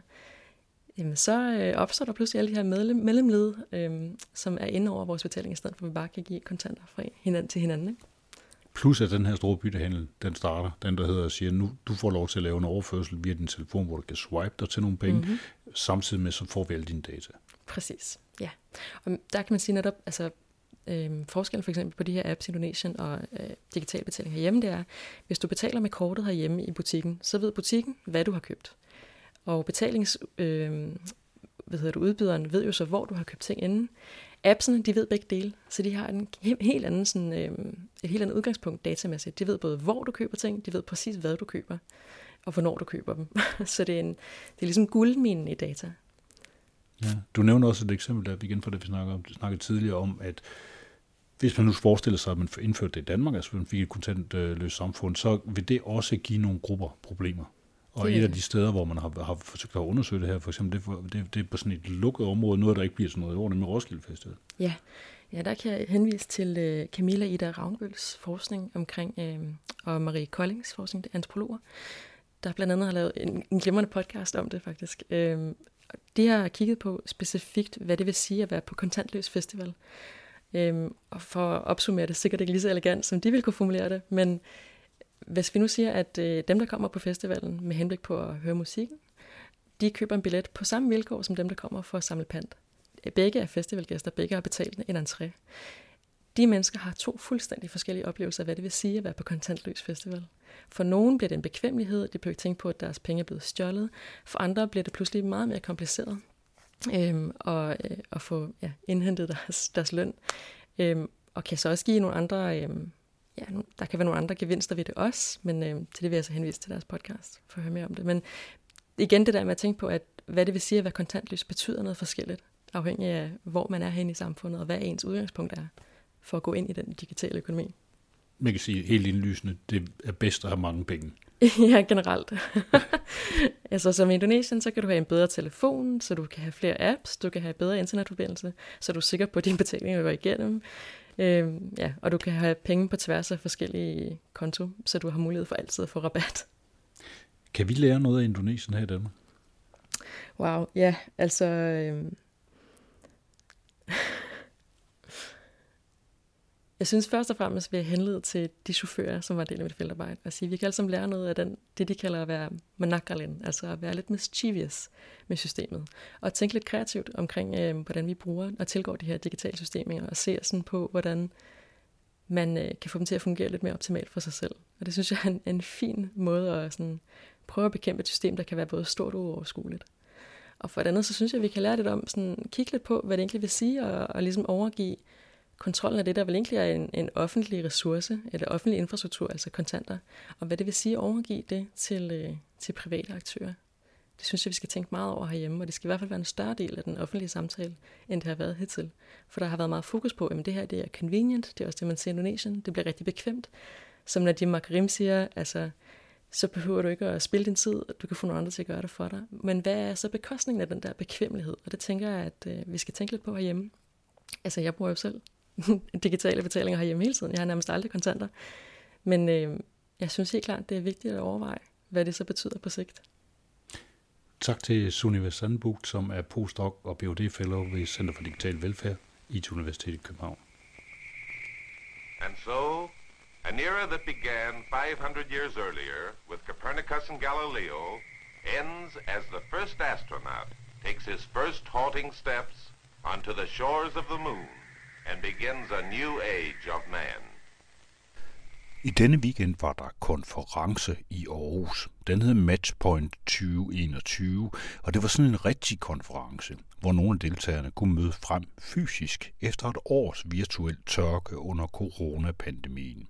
jamen så øh, opstår der pludselig alle de her medlem, mellemled, øh, som er inde over vores betaling, i stedet for at vi bare kan give kontanter fra hinanden til hinanden. Ikke? Plus at den her store byttehandel, den starter, den der hedder, siger, nu du får lov til at lave en overførsel via din telefon, hvor du kan swipe dig til nogle penge, mm-hmm. samtidig med, så får vi alle dine data. Præcis, ja. Og der kan man sige netop, altså øhm, forskellen for eksempel på de her apps i Indonesien og øh, digital betaling herhjemme, det er, hvis du betaler med kortet herhjemme i butikken, så ved butikken, hvad du har købt. Og betalings, øh, hvad hedder du, udbyderen ved jo så, hvor du har købt ting inden. Appsene, de ved begge dele, så de har en helt anden, sådan, øh, et helt andet udgangspunkt datamæssigt. De ved både, hvor du køber ting, de ved præcis, hvad du køber, og hvornår du køber dem. så det er, en, det er ligesom guldminen i data. Ja. Du nævner også et eksempel der, igen fra det, vi snakkede, om, snakkede tidligere om, at hvis man nu forestiller sig, at man indførte det i Danmark, altså man fik et kontantløst samfund, så vil det også give nogle grupper problemer. Og det et af de steder, hvor man har, har forsøgt at undersøge det her, for eksempel, det, det, det er på sådan et lukket område, noget der ikke bliver sådan noget i år, med Roskilde Festival. Ja. ja, der kan jeg henvise til uh, Camilla Ida Ravnbøls forskning omkring, uh, og Marie Kollings forskning, er antropologer, der blandt andet har lavet en, en glimrende podcast om det faktisk. Uh, de har kigget på specifikt, hvad det vil sige at være på kontantløs festival. Øhm, og for at opsummere det sikkert ikke lige så elegant, som de vil kunne formulere det, men hvis vi nu siger, at øh, dem, der kommer på festivalen med henblik på at høre musikken, de køber en billet på samme vilkår som dem, der kommer for at samle pant. Begge er festivalgæster, begge har betalt en entré. De mennesker har to fuldstændig forskellige oplevelser af, hvad det vil sige at være på kontantløs festival. For nogen bliver det en bekvemmelighed, de behøver ikke tænke på, at deres penge er blevet stjålet. For andre bliver det pludselig meget mere kompliceret øhm, og, øh, at få ja, indhentet deres, deres løn. Øhm, og kan så også give nogle andre, øhm, ja, der kan være nogle andre gevinster ved det også, men øhm, til det vil jeg så henvise til deres podcast for at høre mere om det. Men igen det der med at tænke på, at hvad det vil sige at være kontantløs, betyder noget forskelligt, afhængig af hvor man er henne i samfundet, og hvad ens udgangspunkt er for at gå ind i den digitale økonomi man kan sige helt indlysende, det er bedst at have mange penge. ja, generelt. altså som i Indonesien, så kan du have en bedre telefon, så du kan have flere apps, du kan have bedre internetforbindelse, så du er sikker på, at dine betalinger går igennem. Øhm, ja, og du kan have penge på tværs af forskellige konto, så du har mulighed for altid at få rabat. Kan vi lære noget af Indonesien her i Danmark? Wow, ja, altså... Øhm Jeg synes først og fremmest, vil jeg henlede til de chauffører, som var del af mit feltarbejde, og sige, at vi kan alle sammen lære noget af den, det, de kalder at være manakalin, altså at være lidt mischievous med systemet, og tænke lidt kreativt omkring, øh, hvordan vi bruger og tilgår de her digitale systemer, og se sådan på, hvordan man øh, kan få dem til at fungere lidt mere optimalt for sig selv. Og det synes jeg er en, en fin måde at sådan, prøve at bekæmpe et system, der kan være både stort og uoverskueligt. Og for det andet, så synes jeg, at vi kan lære lidt om, sådan, kigge lidt på, hvad det egentlig vil sige, og, og ligesom overgive kontrollen af det, der vel egentlig er en, en offentlig ressource, eller offentlig infrastruktur, altså kontanter, og hvad det vil sige at overgive det til, øh, til private aktører. Det synes jeg, vi skal tænke meget over herhjemme, og det skal i hvert fald være en større del af den offentlige samtale, end det har været hidtil. For der har været meget fokus på, at det her det er convenient, det er også det, man ser i Indonesien, det bliver rigtig bekvemt. Som Nadim Makarim siger, altså så behøver du ikke at spille din tid, du kan få nogle andre til at gøre det for dig. Men hvad er så bekostningen af den der bekvemmelighed? Og det tænker jeg, at øh, vi skal tænke lidt på herhjemme. Altså, jeg bruger jo selv digitale betalinger herhjemme hele tiden. Jeg har nærmest aldrig kontanter. Men øh, jeg synes helt klart, det er vigtigt at overveje, hvad det så betyder på sigt. Tak til Sunniva Sandbugt, som er postdoc og Ph.D. fellow ved Center for Digital Velfærd i Universitetet i København. And so, an era that began 500 years earlier with Copernicus and Galileo ends as the first astronaut takes his first halting steps onto the shores of the moon and begins a new age of man. I denne weekend var der konference i Aarhus. Den hed Matchpoint 2021, og det var sådan en rigtig konference, hvor nogle af deltagerne kunne møde frem fysisk efter et års virtuel tørke under coronapandemien.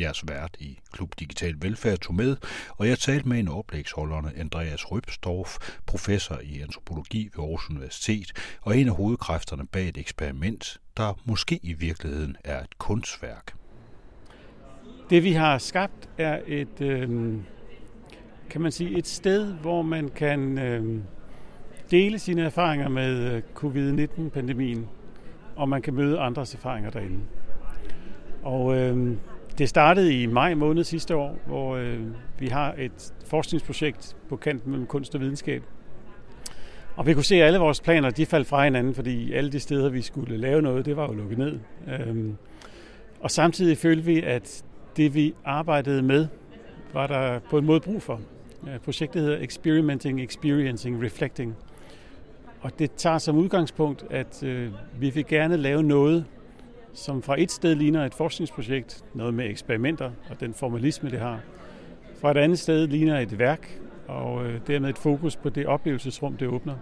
Jeres vært i Klub Digital Velfærd tog med, og jeg talte med en oplægsholderne, Andreas Røbstorff, professor i antropologi ved Aarhus Universitet, og en af hovedkræfterne bag et eksperiment, der måske i virkeligheden er et kunstværk. Det vi har skabt er et, øh, kan man sige, et sted, hvor man kan øh, dele sine erfaringer med øh, covid-19-pandemien, og man kan møde andres erfaringer derinde. Og øh, det startede i maj måned sidste år, hvor øh, vi har et forskningsprojekt på kanten mellem kunst og videnskab. Og vi kunne se, at alle vores planer de faldt fra hinanden, fordi alle de steder, vi skulle lave noget, det var jo lukket ned. Øhm, og samtidig følte vi, at det vi arbejdede med, var der på en måde brug for. Projektet hedder Experimenting, Experiencing, Reflecting. Og det tager som udgangspunkt, at øh, vi vil gerne lave noget, som fra et sted ligner et forskningsprojekt, noget med eksperimenter og den formalisme, det har. Fra et andet sted ligner et værk, og øh, dermed et fokus på det oplevelsesrum, det åbner.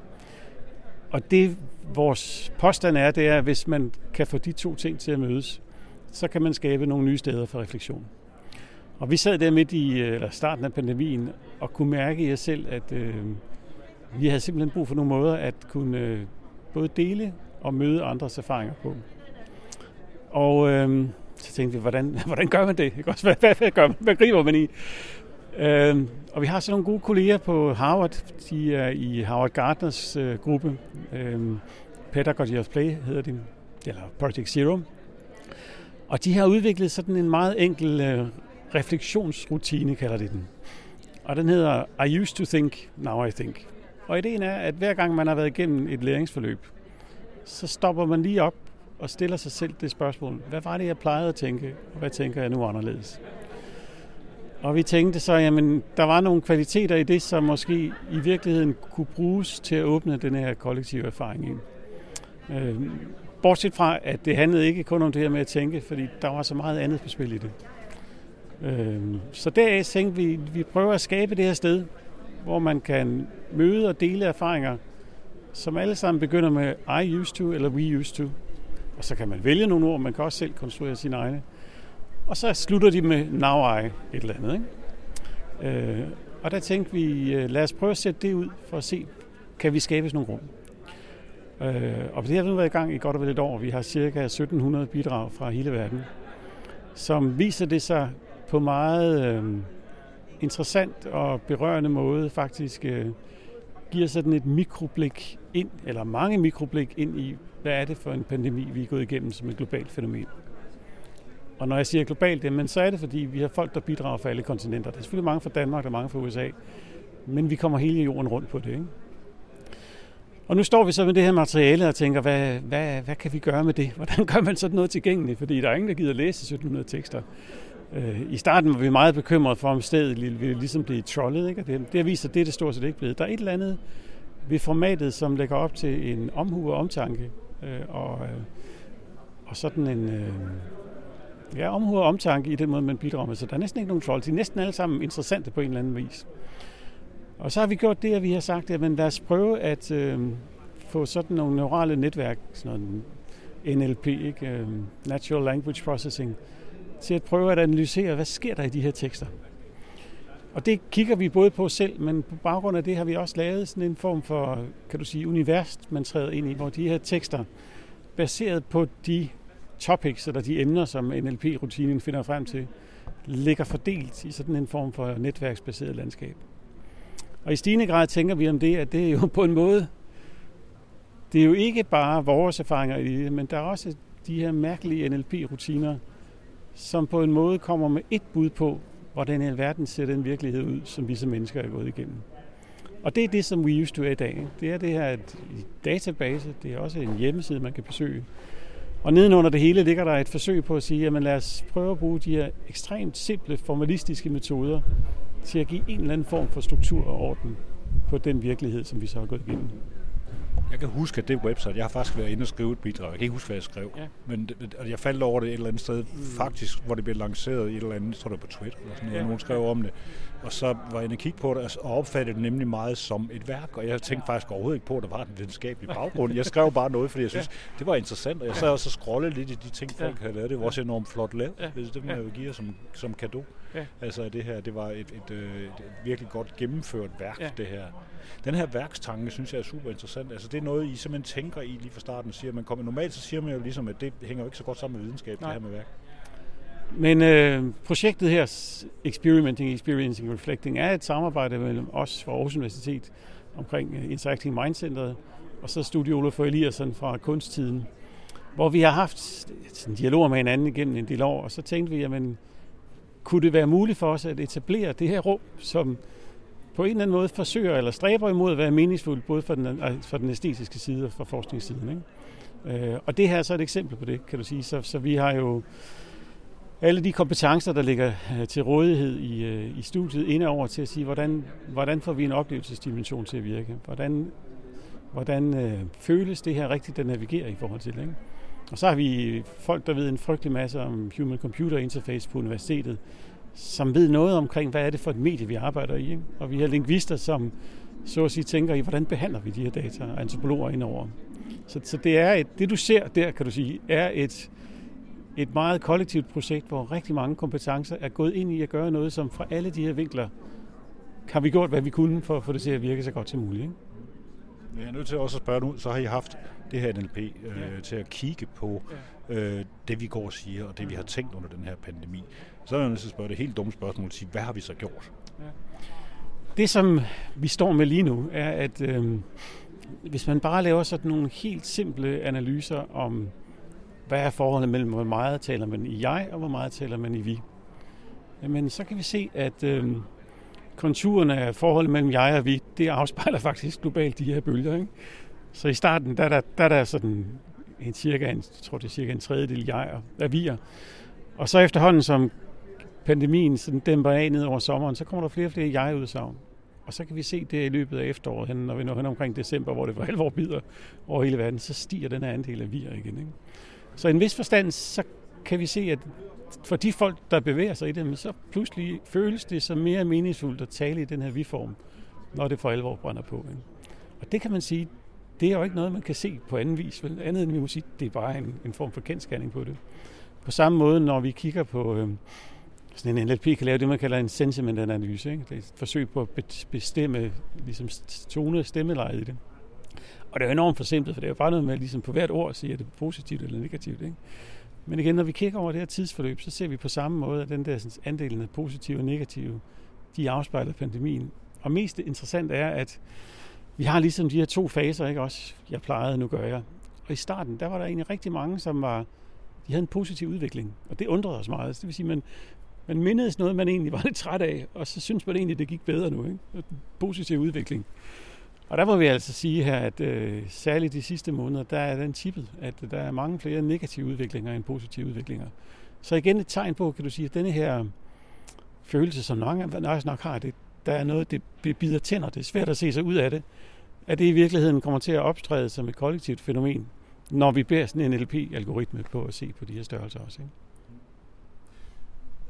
Og det, vores påstand er, det er, at hvis man kan få de to ting til at mødes, så kan man skabe nogle nye steder for refleksion. Og vi sad der midt i øh, eller starten af pandemien og kunne mærke i os selv, at øh, vi havde simpelthen brug for nogle måder at kunne øh, både dele og møde andres erfaringer på. Og øh, så tænkte vi, hvordan, hvordan gør man det? Hvad, hvad, hvad, gør man? hvad griber man i? Øh, og vi har sådan nogle gode kolleger på Harvard. De er i Harvard Gardners øh, gruppe. Øh, Pedagogy of Play hedder de, eller Project Zero. Og de har udviklet sådan en meget enkel øh, refleksionsrutine, kalder de den. Og den hedder I used to think, now I think. Og ideen er, at hver gang man har været igennem et læringsforløb, så stopper man lige op og stiller sig selv det spørgsmål, hvad var det, jeg plejede at tænke, og hvad tænker jeg nu anderledes? Og vi tænkte så, jamen, der var nogle kvaliteter i det, som måske i virkeligheden kunne bruges til at åbne den her kollektive erfaring ind. Øh, bortset fra, at det handlede ikke kun om det her med at tænke, fordi der var så meget andet på spil i det. Øh, så deraf tænkte vi, vi prøver at skabe det her sted, hvor man kan møde og dele erfaringer, som alle sammen begynder med I used to eller we used to. Og så kan man vælge nogle ord, man kan også selv konstruere sine egne. Og så slutter de med now I et eller andet. Ikke? Øh, og der tænkte vi, øh, lad os prøve at sætte det ud for at se, kan vi skabe sådan nogle rum. Øh, og det har nu været i gang i godt og vel et år. Vi har cirka 1700 bidrag fra hele verden, som viser det sig på meget øh, interessant og berørende måde faktisk øh, giver sådan et mikroblik ind, eller mange mikroblik ind i, hvad er det for en pandemi, vi er gået igennem som et globalt fænomen. Og når jeg siger globalt, jamen, så er det, fordi vi har folk, der bidrager fra alle kontinenter. Der er selvfølgelig mange fra Danmark, der er mange fra USA, men vi kommer hele jorden rundt på det. Ikke? Og nu står vi så med det her materiale og tænker, hvad, hvad, hvad kan vi gøre med det? Hvordan gør man sådan noget tilgængeligt? Fordi der er ingen, der gider læse 1700 tekster. Øh, I starten var vi meget bekymrede for, om stedet ville ligesom blive trollet. Ikke? det, det viser, det er det stort set ikke blevet. Der er et eller andet ved formatet, som lægger op til en omhu og omtanke. Øh, og, øh, og sådan en... Øh, ja, omhu og omtanke i den måde, man bidrager med. Så der er næsten ikke nogen trolls. De er næsten alle sammen interessante på en eller anden vis. Og så har vi gjort det, at vi har sagt, at lad os prøve at øh, få sådan nogle neurale netværk, sådan noget NLP, ikke? Øh, natural Language Processing, til at prøve at analysere, hvad sker der i de her tekster. Og det kigger vi både på selv, men på baggrund af det har vi også lavet sådan en form for, kan du sige, univers, man træder ind i, hvor de her tekster, baseret på de topics, eller de emner, som NLP-rutinen finder frem til, ligger fordelt i sådan en form for netværksbaseret landskab. Og i stigende grad tænker vi om det, at det er jo på en måde, det er jo ikke bare vores erfaringer i det, men der er også de her mærkelige NLP-rutiner, som på en måde kommer med et bud på, hvordan i alverden ser den virkelighed ud, som vi som mennesker er gået igennem. Og det er det, som We Used To er i dag. Det er det her et database, det er også en hjemmeside, man kan besøge. Og nedenunder det hele ligger der et forsøg på at sige, at lad os prøve at bruge de her ekstremt simple, formalistiske metoder til at give en eller anden form for struktur og orden på den virkelighed, som vi så har gået igennem. Jeg kan huske, at det website, jeg har faktisk været inde og skrive et bidrag. Jeg kan ikke huske, hvad jeg skrev. Ja. Men og jeg faldt over det et eller andet sted, faktisk, hvor det blev lanceret i et eller andet, tror det på Twitter, eller sådan noget, ja. nogen skrev om det. Og så var jeg inde og kigge på det, og opfattede det nemlig meget som et værk, og jeg tænkte faktisk overhovedet ikke på, at der var en videnskabelig baggrund. Jeg skrev bare noget, fordi jeg synes, ja. det var interessant, og jeg sad også og scrollede lidt i de ting, folk havde lavet. Det var også enormt flot lavet. Ja. Det må jeg jo give som, som kado. Ja. Altså det her, det var et, et, et, et virkelig godt gennemført værk, ja. det her. Den her værkstanke, synes jeg er super interessant. Altså det er noget, I simpelthen tænker i lige fra starten, siger man kommer. Normalt så siger man jo ligesom, at det hænger jo ikke så godt sammen med videnskab, Nej. det her med værk. Men øh, projektet her, Experimenting, Experiencing, Reflecting, er et samarbejde mellem os fra Aarhus Universitet omkring øh, Interacting Mind Centeret, og så Studio Olof Eliasson fra Kunsttiden, hvor vi har haft sådan dialoger med hinanden igennem en del år, og så tænkte vi, jamen, kunne det være muligt for os at etablere det her rum, som på en eller anden måde forsøger eller stræber imod at være meningsfuldt, både for den, altså, for den æstetiske side og for forskningssiden. Ikke? Øh, og det her er så et eksempel på det, kan du sige. Så, så vi har jo alle de kompetencer, der ligger øh, til rådighed i, øh, i studiet, indover til at sige, hvordan, hvordan får vi en oplevelsesdimension til at virke? Hvordan, hvordan øh, føles det her rigtigt at navigere i forhold til det? Ikke? Og så har vi folk, der ved en frygtelig masse om human-computer interface på universitetet, som ved noget omkring, hvad er det for et medie, vi arbejder i. Ikke? Og vi har lingvister, som så at sige tænker i, hvordan behandler vi de her data, og antropologer indover. Så, så det er et, det du ser der, kan du sige, er et, et meget kollektivt projekt, hvor rigtig mange kompetencer er gået ind i at gøre noget, som fra alle de her vinkler har vi gjort, hvad vi kunne for at få det til at virke så godt som muligt. Ikke? Jeg er nødt til også at spørge nu, så har I haft det her NLP øh, ja. til at kigge på øh, det, vi går og siger, og det, vi har tænkt under den her pandemi. Så er jeg nødt til at spørge det helt dumme spørgsmål, sige, hvad har vi så gjort? Ja. Det, som vi står med lige nu, er, at øh, hvis man bare laver sådan nogle helt simple analyser om, hvad er forholdet mellem, hvor meget taler man i jeg, og hvor meget taler man i vi, jamen så kan vi se, at øh, konturerne af forholdet mellem jeg og vi, det afspejler faktisk globalt de her bølger. Ikke? Så i starten, der, der, der, der er sådan en cirka, en, jeg tror det er cirka en tredjedel jeg af vier. Og så efterhånden, som pandemien sådan dæmper af ned over sommeren, så kommer der flere og flere jeg-udsagn. Og så kan vi se det i løbet af efteråret, når vi når hen omkring december, hvor det for alvor bider over hele verden, så stiger den her andel af vier igen. Ikke? Så i en vis forstand, så kan vi se, at for de folk, der bevæger sig i det, så pludselig føles det som mere meningsfuldt at tale i den her vi-form, når det for alvor brænder på. Ikke? Og det kan man sige, det er jo ikke noget, man kan se på anden vis. Vel? Andet end vi må sige, det er bare en, en form for kendskærning på det. På samme måde, når vi kigger på øh, sådan en NLP, kan lave det, man kalder en sentiment-analyse. Ikke? Det er et forsøg på at bestemme ligesom tone stemmelejet i det. Og det er enormt forsimplet, for det er jo bare noget med ligesom på hvert ord at sige, at det er positivt eller negativt. Ikke? Men igen, når vi kigger over det her tidsforløb, så ser vi på samme måde, at den der sådan, andelen af positive og negative, de afspejler pandemien. Og mest interessant er, at vi har ligesom de her to faser, ikke også? Jeg plejede, nu gør jeg. Og i starten, der var der egentlig rigtig mange, som var, de havde en positiv udvikling. Og det undrede os meget. Det vil sige, man, man mindedes noget, man egentlig var lidt træt af, og så synes man egentlig, det gik bedre nu. Ikke? En positiv udvikling. Og der må vi altså sige her, at øh, særligt de sidste måneder, der er den tippet, at der er mange flere negative udviklinger end positive udviklinger. Så igen et tegn på, kan du sige, at denne her øh, følelse, som nok, nok har, det, der er noget, det bider tænder, det er svært at se sig ud af det, at det i virkeligheden kommer til at optræde som et kollektivt fænomen, når vi bærer sådan en NLP-algoritme på at se på de her størrelser også. Ikke?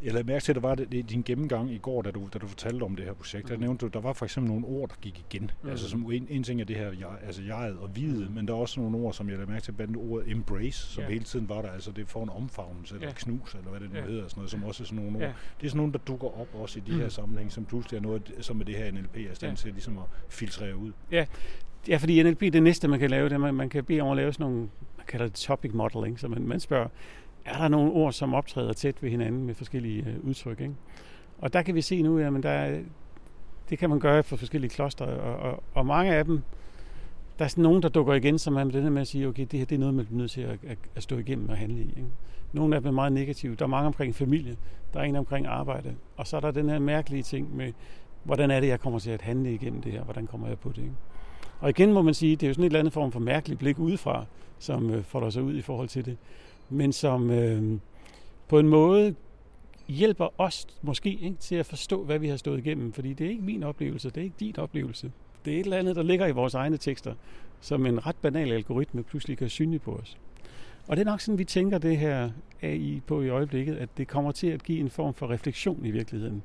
Jeg lagde mærke til, at der var det, det, din gennemgang i går, da du, da du fortalte om det her projekt. Der mm. nævnte du, der var for eksempel nogle ord, der gik igen. Mm. Altså som en, en ting er det her, jeg, altså jeget og vide, men der er også nogle ord, som jeg lagde mærke til, blandt ordet embrace, som ja. hele tiden var der. Altså det får en omfavnelse, eller ja. knus, eller hvad det nu ja. hedder, sådan noget, som også er sådan nogle ord. Ja. Det er sådan nogle, der dukker op også i de mm. her sammenhæng, som pludselig er noget, som med det her NLP er stand ja. til ligesom at filtrere ud. Ja, Ja, fordi NLP, det næste, man kan lave, det er, man, man kan bede om at lave sådan nogle, man kalder det topic modeling, så man, man spørger, er der nogle ord, som optræder tæt ved hinanden med forskellige øh, udtryk. Ikke? Og der kan vi se nu, at der er, det kan man gøre for forskellige kloster, og, og, og mange af dem, der er sådan nogen, der dukker igen, som er med det her med at sige, okay, det her det er noget, man bliver nødt til at, at, at stå igennem og handle i. Ikke? Nogle af dem er meget negative. Der er mange omkring familie, der er en omkring arbejde, og så er der den her mærkelige ting med, hvordan er det, jeg kommer til at handle igennem det her, hvordan kommer jeg på det. Ikke? Og igen må man sige, det er jo sådan et eller andet form for mærkeligt blik udefra, som øh, folder sig ud i forhold til det, men som øh, på en måde hjælper os måske ikke, til at forstå, hvad vi har stået igennem, fordi det er ikke min oplevelse, det er ikke din oplevelse. Det er et eller andet, der ligger i vores egne tekster, som en ret banal algoritme pludselig kan synge på os. Og det er nok sådan, vi tænker det her AI på i øjeblikket, at det kommer til at give en form for refleksion i virkeligheden.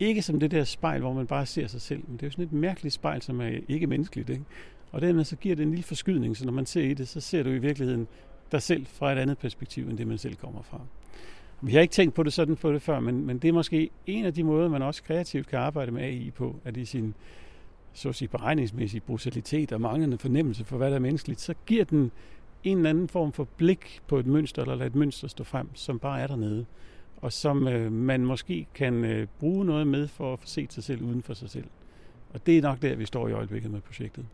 Ikke som det der spejl, hvor man bare ser sig selv, men det er jo sådan et mærkeligt spejl, som er ikke menneskeligt. Ikke? Og dermed så giver det en lille forskydning, så når man ser i det, så ser du i virkeligheden dig selv fra et andet perspektiv, end det man selv kommer fra. Vi har ikke tænkt på det sådan på det før, men, men det er måske en af de måder, man også kreativt kan arbejde med AI på, at i sin så at sige, beregningsmæssige brutalitet og manglende fornemmelse for, hvad der er menneskeligt, så giver den en eller anden form for blik på et mønster, eller et mønster stå frem, som bare er dernede, og som øh, man måske kan øh, bruge noget med for at få set sig selv uden for sig selv. Og det er nok der, vi står i øjeblikket med projektet.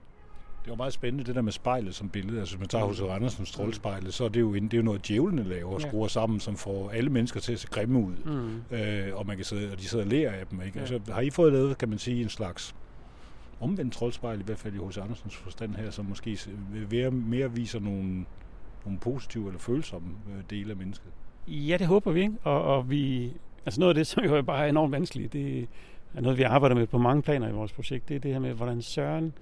Det var meget spændende, det der med spejlet som billede. Altså, hvis man tager hos Andersens strålespejlet, så er det jo, det er jo noget, djævlene laver og skruer sammen, som får alle mennesker til at se grimme ud. Mm. Øh, og, man kan sidde, og de sidder og lærer af dem. Ikke? Ja. Altså, har I fået lavet, kan man sige, en slags omvendt troldspejl, i hvert fald i hos Andersens forstand her, som måske mere, mere viser nogle, nogle positive eller følsomme øh, dele af mennesket? Ja, det håber vi, ikke? Og, og vi, altså noget af det, som jo bare er enormt vanskeligt, det er noget, vi arbejder med på mange planer i vores projekt, det er det her med, hvordan søren,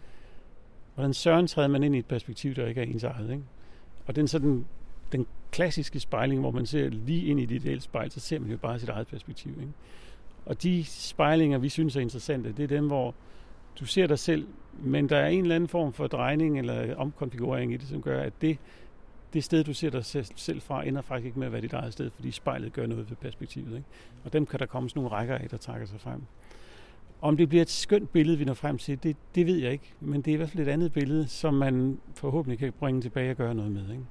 hvordan søren træder man ind i et perspektiv, der ikke er ens eget. Ikke? Og den sådan den klassiske spejling, hvor man ser lige ind i dit ideelle spejl, så ser man jo bare sit eget perspektiv. Ikke? Og de spejlinger, vi synes er interessante, det er dem, hvor du ser dig selv, men der er en eller anden form for drejning eller omkonfigurering i det, som gør, at det, det sted, du ser dig selv fra, ender faktisk ikke med at være dit eget sted, fordi spejlet gør noget ved perspektivet. Ikke? Og dem kan der komme sådan nogle rækker af, der trækker sig frem. Om det bliver et skønt billede, vi når frem til, det, det ved jeg ikke. Men det er i hvert fald et andet billede, som man forhåbentlig kan bringe tilbage og gøre noget med. Ikke?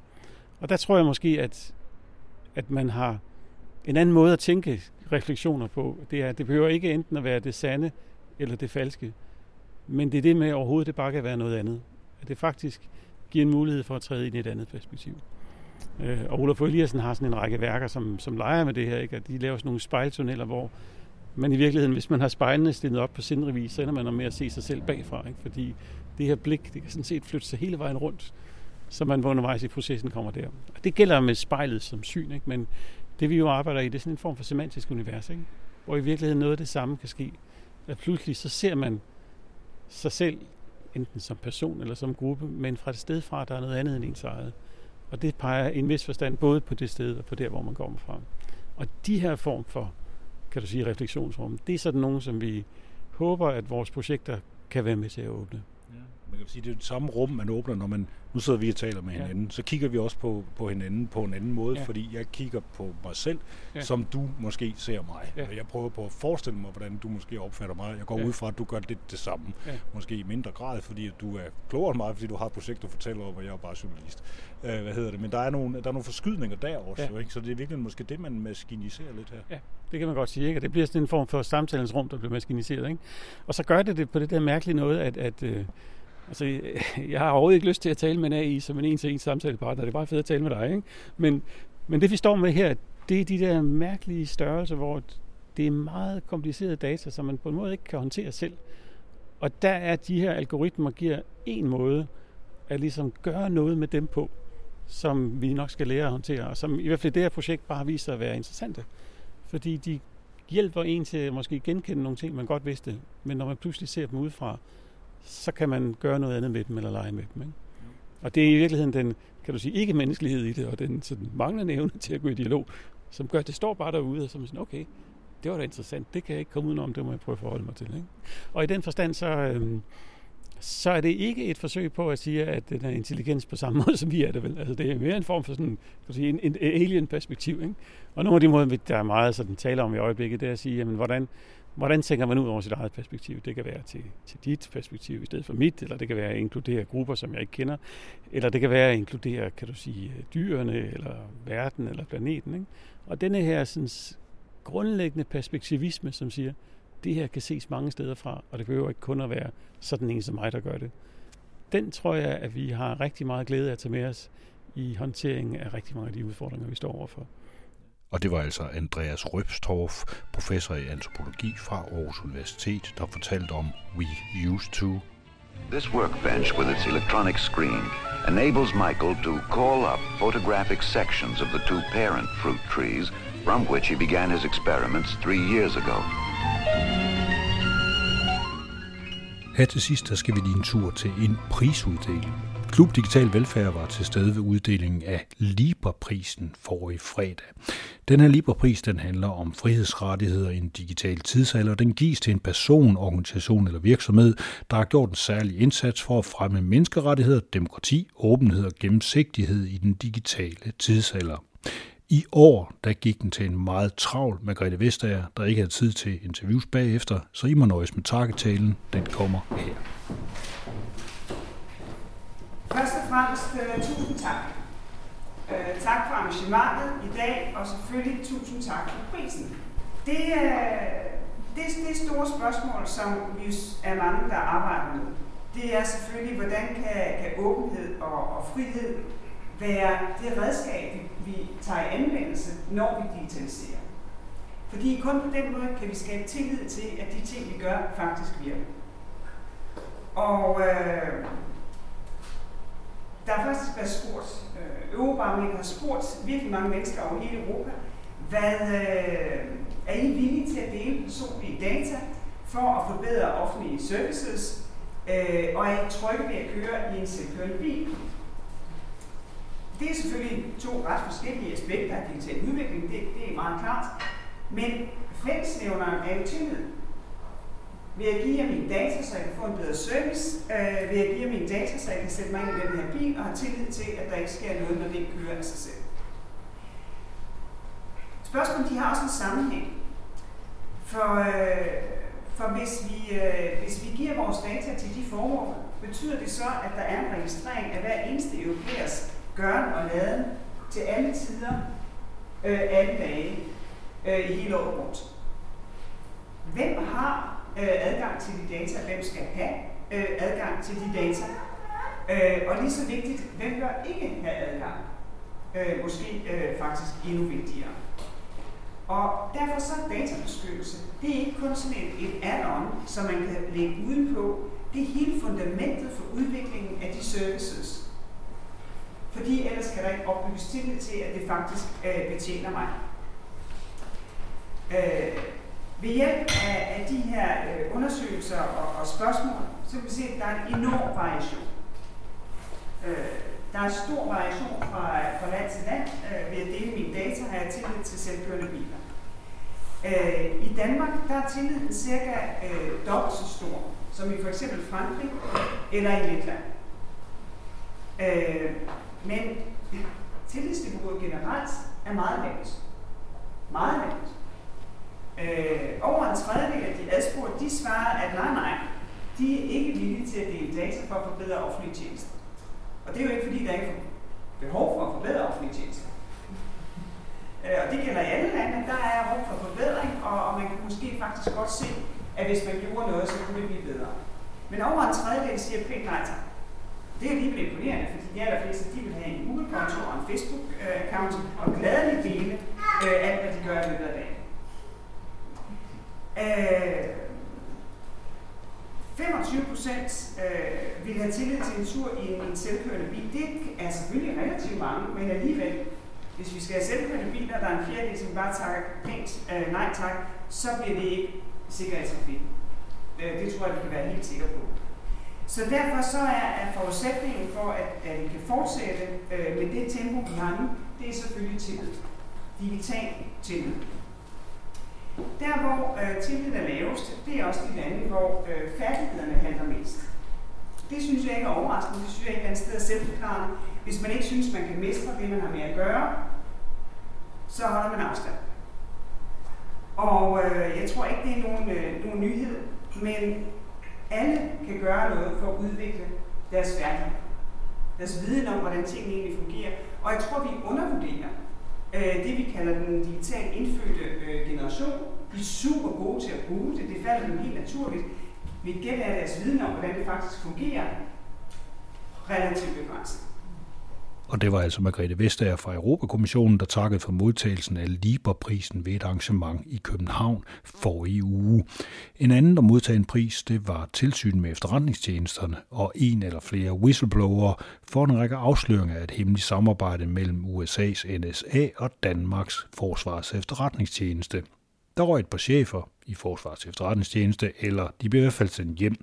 Og der tror jeg måske, at, at man har en anden måde at tænke refleksioner på. Det, er, det behøver ikke enten at være det sande eller det falske. Men det er det med overhovedet, det bare kan være noget andet. At det faktisk giver en mulighed for at træde ind i et andet perspektiv. Øh, og Olof Eliassen har sådan en række værker, som, som leger med det her. Ikke? At de laver sådan nogle spejltunneller, hvor men i virkeligheden, hvis man har spejlene stillet op på sindrevis, så ender man med at se sig selv bagfra. Ikke? Fordi det her blik, det kan sådan set flytte sig hele vejen rundt, så man undervejs i processen kommer der. Og det gælder med spejlet som syn, ikke? men det vi jo arbejder i, det er sådan en form for semantisk univers, ikke? hvor i virkeligheden noget af det samme kan ske. At pludselig så ser man sig selv, enten som person eller som gruppe, men fra et sted fra, der er noget andet end ens eget. Og det peger i en vis forstand både på det sted og på der, hvor man kommer fra. Og de her form for, kan du sige, refleksionsrum, det er sådan nogle, som vi håber, at vores projekter kan være med til at åbne. Man kan sige, det er det samme rum, man åbner, når man nu sidder vi og taler med hinanden, ja. så kigger vi også på, på hinanden på en anden måde, ja. fordi jeg kigger på mig selv, ja. som du måske ser mig. Ja. Jeg prøver på at forestille mig, hvordan du måske opfatter mig. Jeg går ja. ud fra, at du gør lidt det samme. Ja. Måske i mindre grad, fordi du er klogere end mig, fordi du har et projekt, du fortæller om, og jeg er bare journalist. Uh, hvad hedder det? Men der er nogle, der er nogle forskydninger der også, ja. jo, ikke? så det er virkelig måske det, man maskiniserer lidt her. Ja, det kan man godt sige. Ikke? det bliver sådan en form for samtalens rum, der bliver maskiniseret. Ikke? Og så gør det det på det der mærkelige noget, at, at øh, Altså, jeg har overhovedet ikke lyst til at tale med en AI som en en-til-en samtalepartner. Det er bare fedt at tale med dig, ikke? Men, men det vi står med her, det er de der mærkelige størrelser, hvor det er meget komplicerede data, som man på en måde ikke kan håndtere selv. Og der er de her algoritmer giver en måde at ligesom gøre noget med dem på, som vi nok skal lære at håndtere, og som i hvert fald det her projekt bare viser at være interessante. Fordi de hjælper en til at måske genkende nogle ting, man godt vidste, men når man pludselig ser dem udefra, så kan man gøre noget andet med dem, eller lege med dem. Ikke? Og det er i virkeligheden den, kan du sige, ikke menneskelighed i det, og den sådan manglende evne til at gå i dialog, som gør, at det står bare derude, og så er man sådan, okay, det var da interessant, det kan jeg ikke komme udenom, det må jeg prøve at forholde mig til. Ikke? Og i den forstand, så, øhm, så er det ikke et forsøg på at sige, at den er intelligens på samme måde, som vi er det vel. Altså, det er mere en form for sådan, kan du sige, en, en alien-perspektiv. Ikke? Og nogle af de måder, der er meget sådan, taler om i øjeblikket, det er at sige, jamen, hvordan, hvordan tænker man ud over sit eget perspektiv? Det kan være til, til dit perspektiv i stedet for mit, eller det kan være at inkludere grupper, som jeg ikke kender, eller det kan være at inkludere, kan du sige, øh, dyrene, eller verden, eller planeten. Ikke? Og denne her sådan, grundlæggende perspektivisme, som siger, det her kan ses mange steder fra, og det behøver ikke kun at være sådan en som mig, der gør det. Den tror jeg, at vi har rigtig meget glæde af at tage med os i håndteringen af rigtig mange af de udfordringer, vi står overfor. Og det var altså Andreas Røbstorff, professor i antropologi fra Aarhus Universitet, der fortalte om We Used To. This workbench with its electronic screen enables Michael to call up photographic sections of the two parent fruit trees from which he began his experiments three years ago. Her til sidst, der skal vi lige en tur til en prisuddeling. Klub Digital Velfærd var til stede ved uddelingen af Liberprisen for i fredag. Den her Liberpris den handler om frihedsrettigheder i en digital tidsalder. Den gives til en person, organisation eller virksomhed, der har gjort en særlig indsats for at fremme menneskerettigheder, demokrati, åbenhed og gennemsigtighed i den digitale tidsalder. I år der gik den til en meget travl Margrethe Vestager, der ikke havde tid til interviews bagefter, så I må nøjes med takketalen. Den kommer her. Først og fremmest uh, tusind tak. Uh, tak for arrangementet i dag, og selvfølgelig tusind tak for prisen. Det, uh, det, det store spørgsmål, som vi er mange, der arbejder med. Det er selvfølgelig, hvordan kan, kan åbenhed og, og frihed være det redskab, vi tager i anvendelse, når vi digitaliserer. Fordi kun på den måde kan vi skabe tillid til, at de ting, vi gør, faktisk virker. Og øh, der har faktisk været spurgt, øh, Eurobarometer har spurgt virkelig mange mennesker over hele Europa, hvad øh, er I villige til at dele personlige data for at forbedre offentlige services, øh, og er I trygge ved at køre i en selvkørende bil? Det er selvfølgelig to ret forskellige aspekter af digital udvikling, det, det er meget klart. Men fællesnævneren er jo tillid. Vil jeg give jer mine data, så jeg kan få en bedre service? Øh, vil jeg give jer mine data, så jeg kan sætte mig ind i den her bil og have tillid til, at der ikke sker noget, når det ikke kører af sig selv? Spørgsmålet de har også en sammenhæng. For, øh, for hvis, vi, øh, hvis vi giver vores data til de formål, betyder det så, at der er en registrering af hver eneste europæers gøren og laden til alle tider, øh, alle dage, øh, i hele året rundt. Hvem har øh, adgang til de data, hvem skal have øh, adgang til de data? Øh, og lige så vigtigt, hvem bør ikke have adgang? Øh, måske øh, faktisk endnu vigtigere. Og derfor så er databeskyttelse, det er ikke kun sådan et, et add-on, som man kan lægge udenpå. Det er hele fundamentet for udviklingen af de services, fordi ellers kan der ikke opbygges tillid til, at det faktisk øh, betjener mig. Øh, ved hjælp af, af de her øh, undersøgelser og, og spørgsmål, så kan vi se, at der er en enorm variation. Øh, der er stor variation fra, fra land til land. Øh, ved at dele mine data har jeg tillid til selvkørende biler. Øh, I Danmark der er tilliden cirka øh, dobbelt så stor, som i for eksempel Frankrig eller i Letland. Øh, men tillidsniveauet generelt er meget lavt. Meget lavt. Øh, over en tredjedel af de adspurgte, de svarer, at nej, nej, de er ikke villige til at dele data for at forbedre offentlige tjenester. Og det er jo ikke fordi, der ikke er behov for at forbedre offentlige tjenester. Øh, og det gælder i alle lande, der er rum for forbedring, og, og man kan måske faktisk godt se, at hvis man gjorde noget, så kunne det blive bedre. Men over en tredjedel siger pænt nej tak. Det er alligevel imponerende, fordi de allerfleste de vil have en Google-konto og en Facebook-account og gladeligt dele øh, alt, hvad de gør i løbet af dagen. Øh, 25 procent øh, vil have tillid til en tur i en, en selvkørende bil. Det er selvfølgelig relativt mange, men alligevel, hvis vi skal have selvkørende biler, der er en fjerdedel, som bare takker pænt øh, nej tak, så bliver det ikke sikkerhedstrafik. Øh, det tror jeg, vi kan være helt sikre på. Så derfor så er, er forudsætningen for, at, at vi kan fortsætte øh, med det tempo, vi har nu, det er selvfølgelig tillid. Digital tillid. Der, hvor øh, tillid er lavest, det er også de lande, hvor øh, færdighederne handler mest. Det synes jeg ikke er overraskende. Det synes jeg ikke er et sted selvforklarende. Hvis man ikke synes, man kan mestre det, man har med at gøre, så holder man afstand. Og øh, jeg tror ikke, det er nogen, øh, nogen nyhed, men alle kan gøre noget for at udvikle deres færdighed. Deres viden om, hvordan tingene egentlig fungerer. Og jeg tror, vi undervurderer øh, det, vi kalder den digitalt indfødte øh, generation. De er super gode til at bruge det. Det falder dem helt naturligt. Vi gæld er deres viden om, hvordan det faktisk fungerer, relativt begrænset. Og det var altså Margrethe Vestager fra Europakommissionen, der takkede for modtagelsen af Liberprisen ved et arrangement i København for i uge. En anden, der modtog en pris, det var tilsyn med efterretningstjenesterne og en eller flere whistleblower for en række afsløringer af et hemmeligt samarbejde mellem USA's NSA og Danmarks Forsvars efterretningstjeneste. Der røg et par chefer i Forsvars efterretningstjeneste, eller de blev i hvert fald sendt hjem.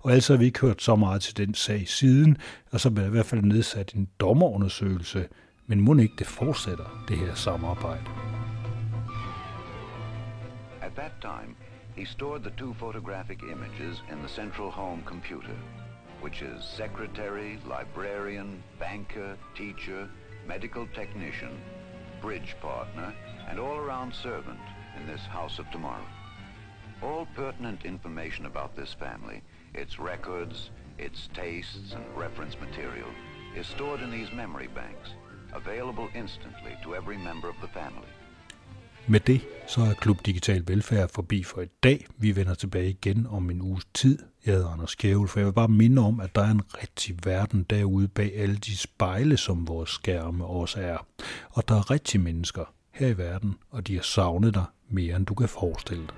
Og altså har vi ikke hørt så meget til den sag siden, og så blev i hvert fald nedsat en dommerundersøgelse, men må ikke det fortsætter, det her samarbejde. At that time, he stored the two photographic images in the central home computer, which is secretary, librarian, banker, teacher, medical technician, bridge partner, and all-around servant in this house of tomorrow. All pertinent information about this family, its records, its tastes and reference material, is stored in these memory banks, available instantly to every member of the family. Med det så er Klub Digital Velfærd forbi for i dag. Vi vender tilbage igen om en uges tid. Jeg hedder Anders Kjævel, for jeg vil bare minde om, at der er en rigtig verden derude bag alle de spejle, som vores skærme også er. Og der er rigtig mennesker her i verden, og de har savnet dig mere, end du kan forestille dig.